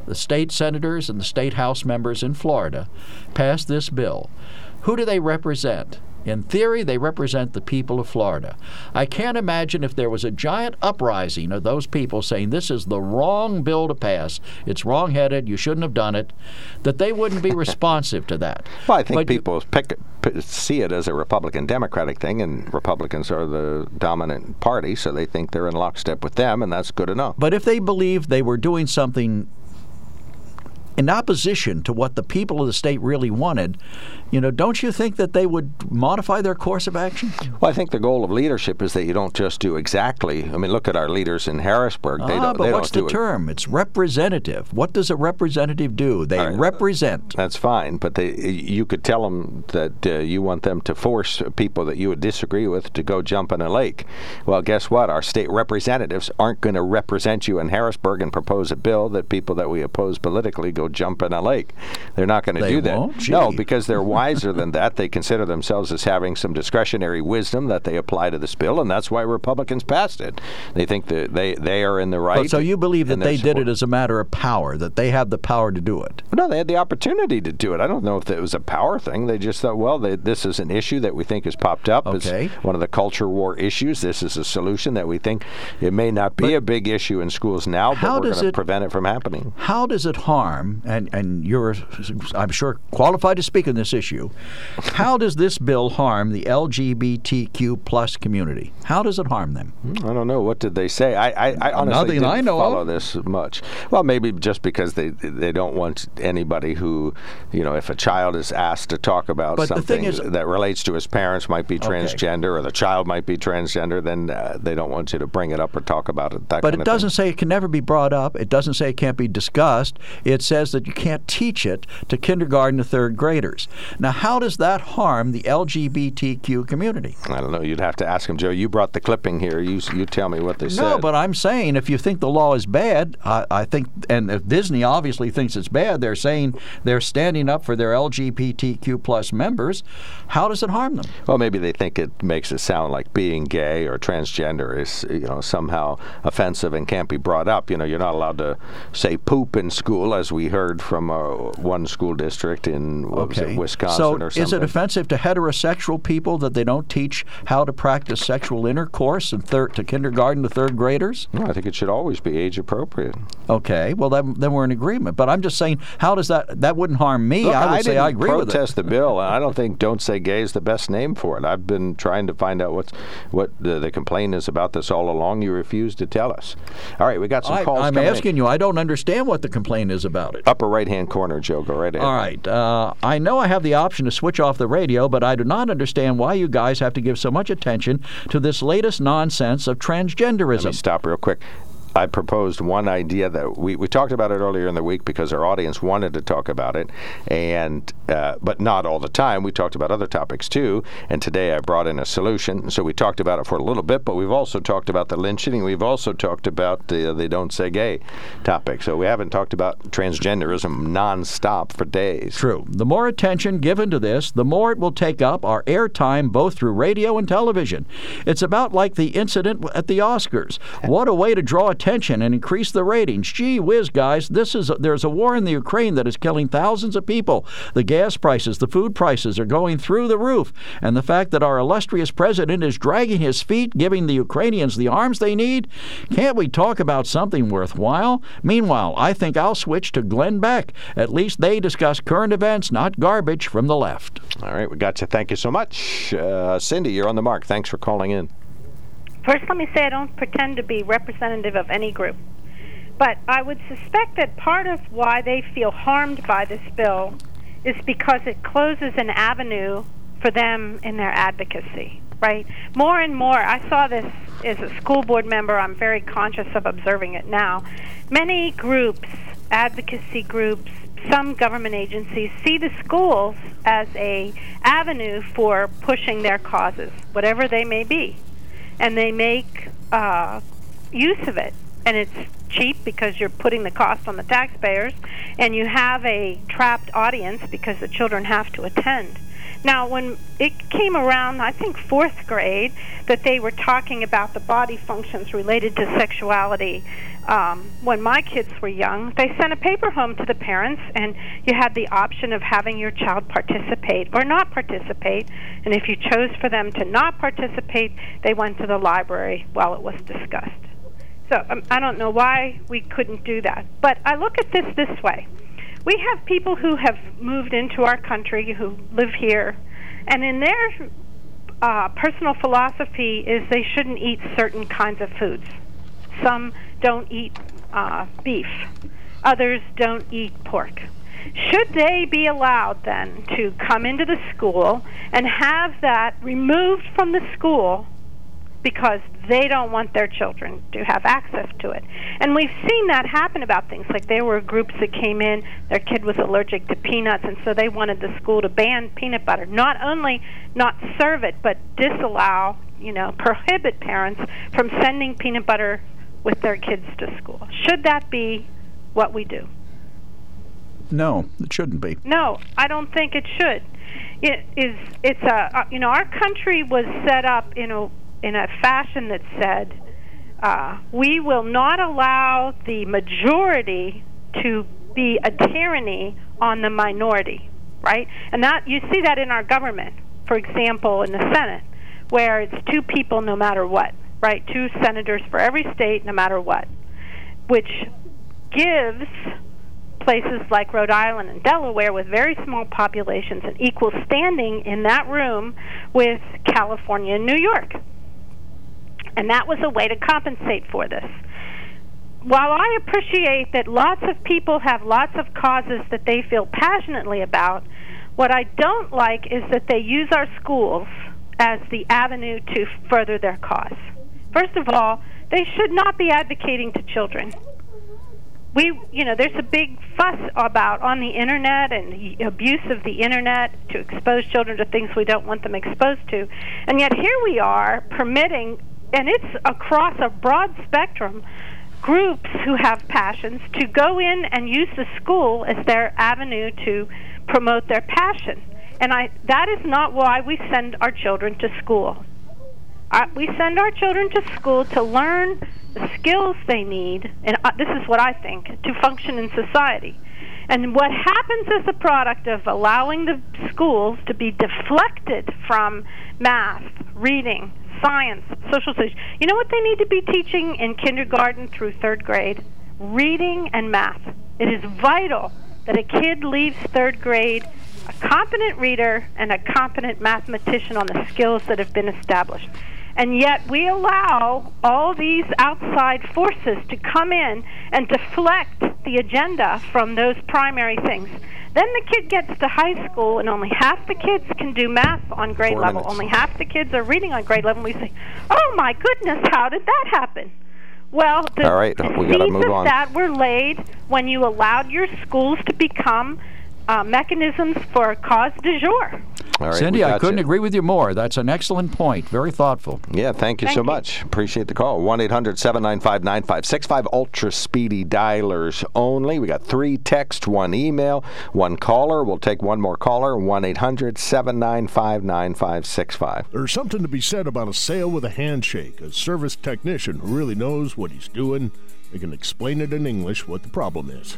the state senators and the state house members in Florida, pass this bill, who do they represent? In theory, they represent the people of Florida. I can't imagine if there was a giant uprising of those people saying this is the wrong bill to pass, it's wrong-headed, you shouldn't have done it, that they wouldn't be (laughs) responsive to that. Well, I think But- people pick, p- see it as a Republican Democratic thing, and Republicans are the dominant party, so they think they're in lockstep with them, and that's good enough. But if they believed they were doing something in opposition to what the people of the state really wanted, you know, don't you think that they would modify their course of action? Well, I think the goal of leadership is that you don't just do exactly. I mean, look at our leaders in Harrisburg. They ah, don't. but what's the do it. term? It's representative. What does a representative do? They represent. That's fine, but they, you could tell them that uh, you want them to force people that you would disagree with to go jump in a lake. Well, guess what? Our state representatives aren't going to represent you in Harrisburg and propose a bill that people that we oppose politically go jump in a lake. They're not going to do that. No, because they're (laughs) wiser than that. They consider themselves as having some discretionary wisdom that they apply to this bill, and that's why Republicans passed it. They think that they, they are in the right. But so you believe that they did it as a matter of power, that they have the power to do it? no, they had the opportunity to do it. I don't know if it was a power thing. They just thought, well, they, this is an issue that we think has popped up. Okay. It's one of the culture war issues. This is a solution that we think it may not be a big issue in schools now, but how we're going to prevent it from happening. How does it harm, and, and you're, I'm sure, qualified to speak on this issue, how does this bill harm the LGBTQ plus community? How does it harm them? I don't know. What did they say? I, I, I honestly Nothing didn't I know follow of. this much. Well, maybe just because they they don't want anybody who, you know, if a child is asked to talk about But something thing is- that relates to his parents might be Okay. transgender or the child might be transgender, then uh, they don't want you to bring it up or talk about it. That But it doesn't thing. say it can never be brought up. It doesn't say it can't be discussed. It says that you can't teach it to kindergarten to third graders. Now, how does that harm the LGBTQ community? I don't know. You'd have to ask him, Joe. You brought the clipping here. You you tell me what they said. No, but I'm saying if you think the law is bad, I, I think, and if Disney obviously thinks it's bad, they're saying they're standing up for their LGBTQ plus members. How does it harm them? Well, maybe they think it makes it sound like being gay or transgender is, you know, somehow offensive and can't be brought up. You know, you're not allowed to say poop in school, as we heard from uh, one school district in was it, Wisconsin so or something. is it offensive to heterosexual people that they don't teach how to practice sexual intercourse in third to kindergarten to third graders? No, I think it should always be age appropriate. Okay, well then, then we're in agreement. But I'm just saying, how does that that wouldn't harm me? Look, I would say I agree with it. protest the bill, I don't think "Don't Say Gay" is the best name for it. I've been trying to find out what's what the, the complaint is about this all along. You refuse to tell us. All right, we got some I, calls. I'm coming in. asking you. I don't understand what the complaint is about it. Upper right hand corner, Joe. Go right ahead. All right. Uh, I know I have the option to switch off the radio, but I do not understand why you guys have to give so much attention to this latest nonsense of transgenderism. Let me stop real quick. I proposed one idea that we, we talked about it earlier in the week because our audience wanted to talk about it, and uh, but not all the time. We talked about other topics too, and today I brought in a solution. So we talked about it for a little bit, but we've also talked about the lynching. We've also talked about the they don't say gay topic. So we haven't talked about transgenderism nonstop for days. True. The more attention given to this, the more it will take up our airtime both through radio and television. It's about like the incident at the Oscars. What a way to draw attention and increase the ratings. Gee whiz, guys, this is there's a war in the Ukraine that is killing thousands of people. The gas prices, the food prices are going through the roof, and the fact that our illustrious president is dragging his feet, giving the Ukrainians the arms they need. Can't we talk about something worthwhile? Meanwhile, I think I'll switch to Glenn Beck. At least they discuss current events, not garbage from the left. All right, we got you. Thank you so much, uh, Cindy. You're on the mark. Thanks for calling in. First, let me say I don't pretend to be representative of any group. But I would suspect that part of why they feel harmed by this bill is because it closes an avenue for them in their advocacy, right? More and more, I saw this as a school board member, I'm very conscious of observing it now. Many groups, advocacy groups, some government agencies see the schools as a avenue for pushing their causes, whatever they may be and they make uh, use of it. And it's cheap because you're putting the cost on the taxpayers, and you have a trapped audience because the children have to attend. Now, when it came around, I think fourth grade, that they were talking about the body functions related to sexuality. Um, when my kids were young, they sent a paper home to the parents, and you had the option of having your child participate or not participate. And if you chose for them to not participate, they went to the library while it was discussed. So um, I don't know why we couldn't do that. But I look at this this way we have people who have moved into our country who live here, and in their uh, personal philosophy is they shouldn't eat certain kinds of foods. Some don't eat uh, beef, others don't eat pork. Should they be allowed then to come into the school and have that removed from the school because they don't want their children to have access to it. And we've seen that happen about things like there were groups that came in, their kid was allergic to peanuts, and so they wanted the school to ban peanut butter. Not only not serve it, but disallow, you know, prohibit parents from sending peanut butter with their kids to school. Should that be what we do? No, it shouldn't be. No, I don't think it should. It is. It's a. Uh, you know, our country was set up in a in a fashion that said, uh, "We will not allow the majority to be a tyranny on the minority." Right, and that you see that in our government. For example, in the Senate, where it's two people no matter what. Right, two senators for every state no matter what, which gives places like Rhode Island and Delaware with very small populations an equal standing in that room with California and New York. And that was a way to compensate for this. While I appreciate that lots of people have lots of causes that they feel passionately about, what I don't like is that they use our schools as the avenue to further their cause. First of all, they should not be advocating to children we you know there's a big fuss about on the internet and the abuse of the internet to expose children to things we don't want them exposed to and yet here we are permitting and it's across a broad spectrum groups who have passions to go in and use the school as their avenue to promote their passion and i that is not why we send our children to school I, we send our children to school to learn the skills they need, and uh, this is what I think, to function in society. And what happens as a product of allowing the schools to be deflected from math, reading, science, social studies, you know what they need to be teaching in kindergarten through third grade? Reading and math. It is vital that a kid leaves third grade a competent reader and a competent mathematician on the skills that have been established and yet we allow all these outside forces to come in and deflect the agenda from those primary things. Then the kid gets to high school, and only half the kids can do math on grade Four level. minutes. Only half the kids are reading on grade level. And we say, "Oh my goodness, how did that happen?" Well, the All right, we seeds move of on. that were laid when you allowed your schools to become uh, mechanisms for cause du jour. All right, Cindy, I couldn't you. agree with you more. That's an excellent point. Very thoughtful. Yeah, thank you Thank so you. much. Appreciate the call. 1 800 795 9565. Ultra speedy dialers only. We got three text, one email, one caller. We'll take one more caller. 1 800 795 9565. There's something to be said about a sale with a handshake, a service technician who really knows what he's doing. They can explain it in English what the problem is.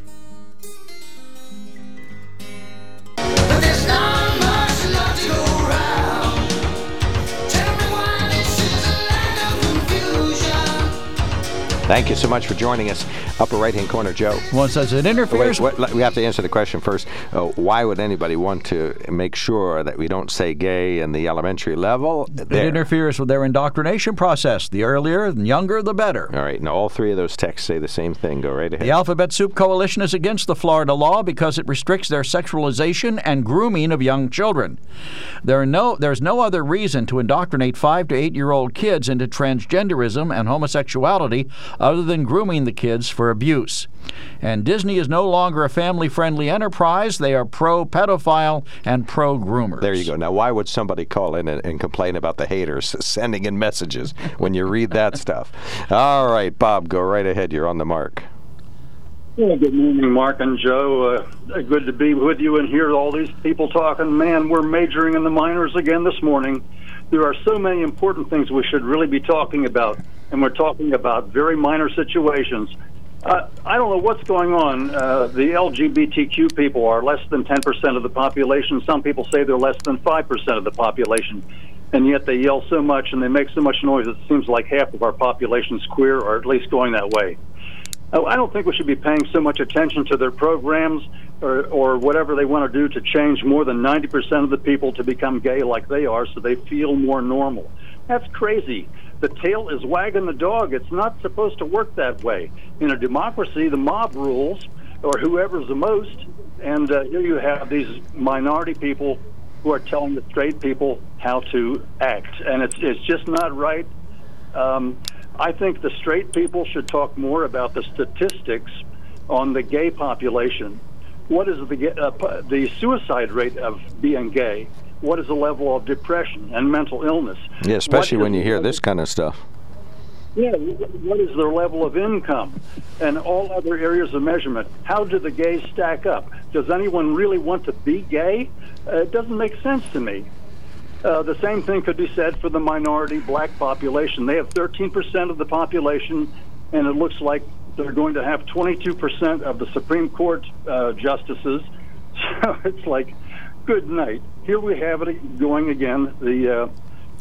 Thank you so much for joining us. Upper right hand corner, Joe. Well, it says it interferes. Wait, what, we have to answer the question first. Uh, why would anybody want to make sure that we don't say gay in the elementary level? It interferes with their indoctrination process. The earlier and younger, the better. All right. Now, all three of those texts say the same thing. Go right ahead. The Alphabet Soup Coalition is against the Florida law because it restricts their sexualization and grooming of young children. There are no, there's no other reason to indoctrinate five to eight year old kids into transgenderism and homosexuality other than grooming the kids for abuse. And Disney is no longer a family friendly enterprise. They are pro pedophile and pro groomers. There you go. Now, why would somebody call in and, and complain about the haters (laughs) sending in messages when you read that stuff? All right, Bob, go right ahead. You're on the mark. Well, good morning, Mark and Joe. Uh, good to be with you and hear all these people talking. Man, we're majoring in the minors again this morning. There are so many important things we should really be talking about, and we're talking about very minor situations. Uh, I don't know what's going on. Uh, the LGBTQ people are less than 10% of the population. Some people say they're less than 5% of the population. And yet they yell so much and they make so much noise, it seems like half of our population is queer, or at least going that way. Uh, I don't think we should be paying so much attention to their programs or, or whatever they want to do to change more than 90% of the people to become gay like they are so they feel more normal. That's crazy. The tail is wagging the dog. It's not supposed to work that way. In a democracy, the mob rules, or whoever's the most, and uh, here you have these minority people who are telling the straight people how to act, and it's it's just not right. Um, I think the straight people should talk more about the statistics on the gay population. What is the uh, the suicide rate of being gay? What is the level of depression and mental illness? Yeah, especially when you hear this kind of stuff. yeah, what is their level of income and all other areas of measurement? How do the gays stack up? Does anyone really want to be gay? Uh, it doesn't make sense to me. Uh, the same thing could be said for the minority black population. They have 13% of the population, and it looks like they're going to have 22% of the Supreme Court uh, justices. (laughs) So it's like, good night. Here we have it going again. The uh,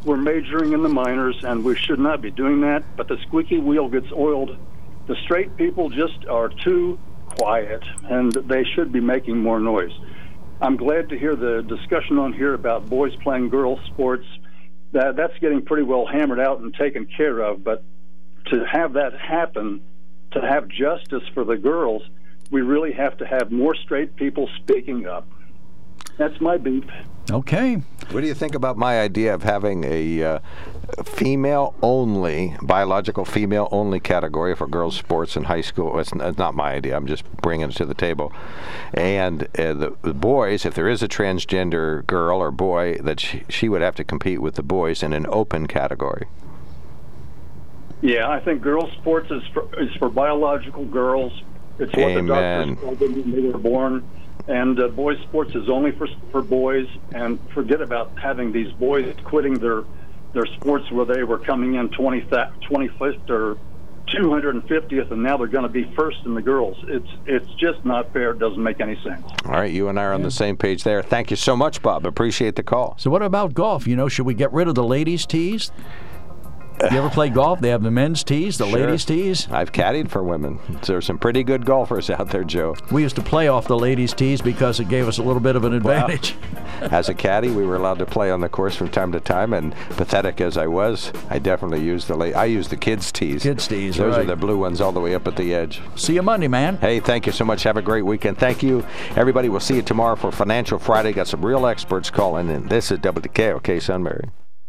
we're majoring in the minors, and we should not be doing that. But the squeaky wheel gets oiled. The straight people just are too quiet, and they should be making more noise. I'm glad to hear the discussion on here about boys playing girls sports. That that's getting pretty well hammered out and taken care of. But to have that happen, to have justice for the girls, we really have to have more straight people speaking up. That's my beef. Okay. What do you think about my idea of having a uh, female only, biological female only category for girls' sports in high school? It's, n- it's not my idea. I'm just bringing it to the table. And uh, the, the boys, if there is a transgender girl or boy, that she, she would have to compete with the boys in an open category. Yeah, I think girls' sports is for, is for biological girls. It's what Amen. the doctors told them when they were born. And uh, boys' sports is only for for boys. And forget about having these boys quitting their their sports where they were coming in 20 25th or 250th, and now they're going to be first in the girls. It's it's just not fair. It doesn't make any sense. All right, you and I are on the same page there. Thank you so much, Bob. Appreciate the call. So what about golf? You know, should we get rid of the ladies' tees? You ever play golf? They have the men's tees, the Sure. ladies' tees. I've caddied for women. There's some pretty good golfers out there, Joe. We used to play off the ladies' tees because it gave us a little bit of an advantage. (laughs) As a caddy, we were allowed to play on the course from time to time, and pathetic as I was, I definitely used the la- I used the kids' tees. Kids' tees, Those are the blue ones all the way up at the edge. See you Monday, man. Hey, thank you so much. Have a great weekend. Thank you, everybody. We'll see you tomorrow for Financial Friday. Got some real experts calling and This is WKOK Sunbury.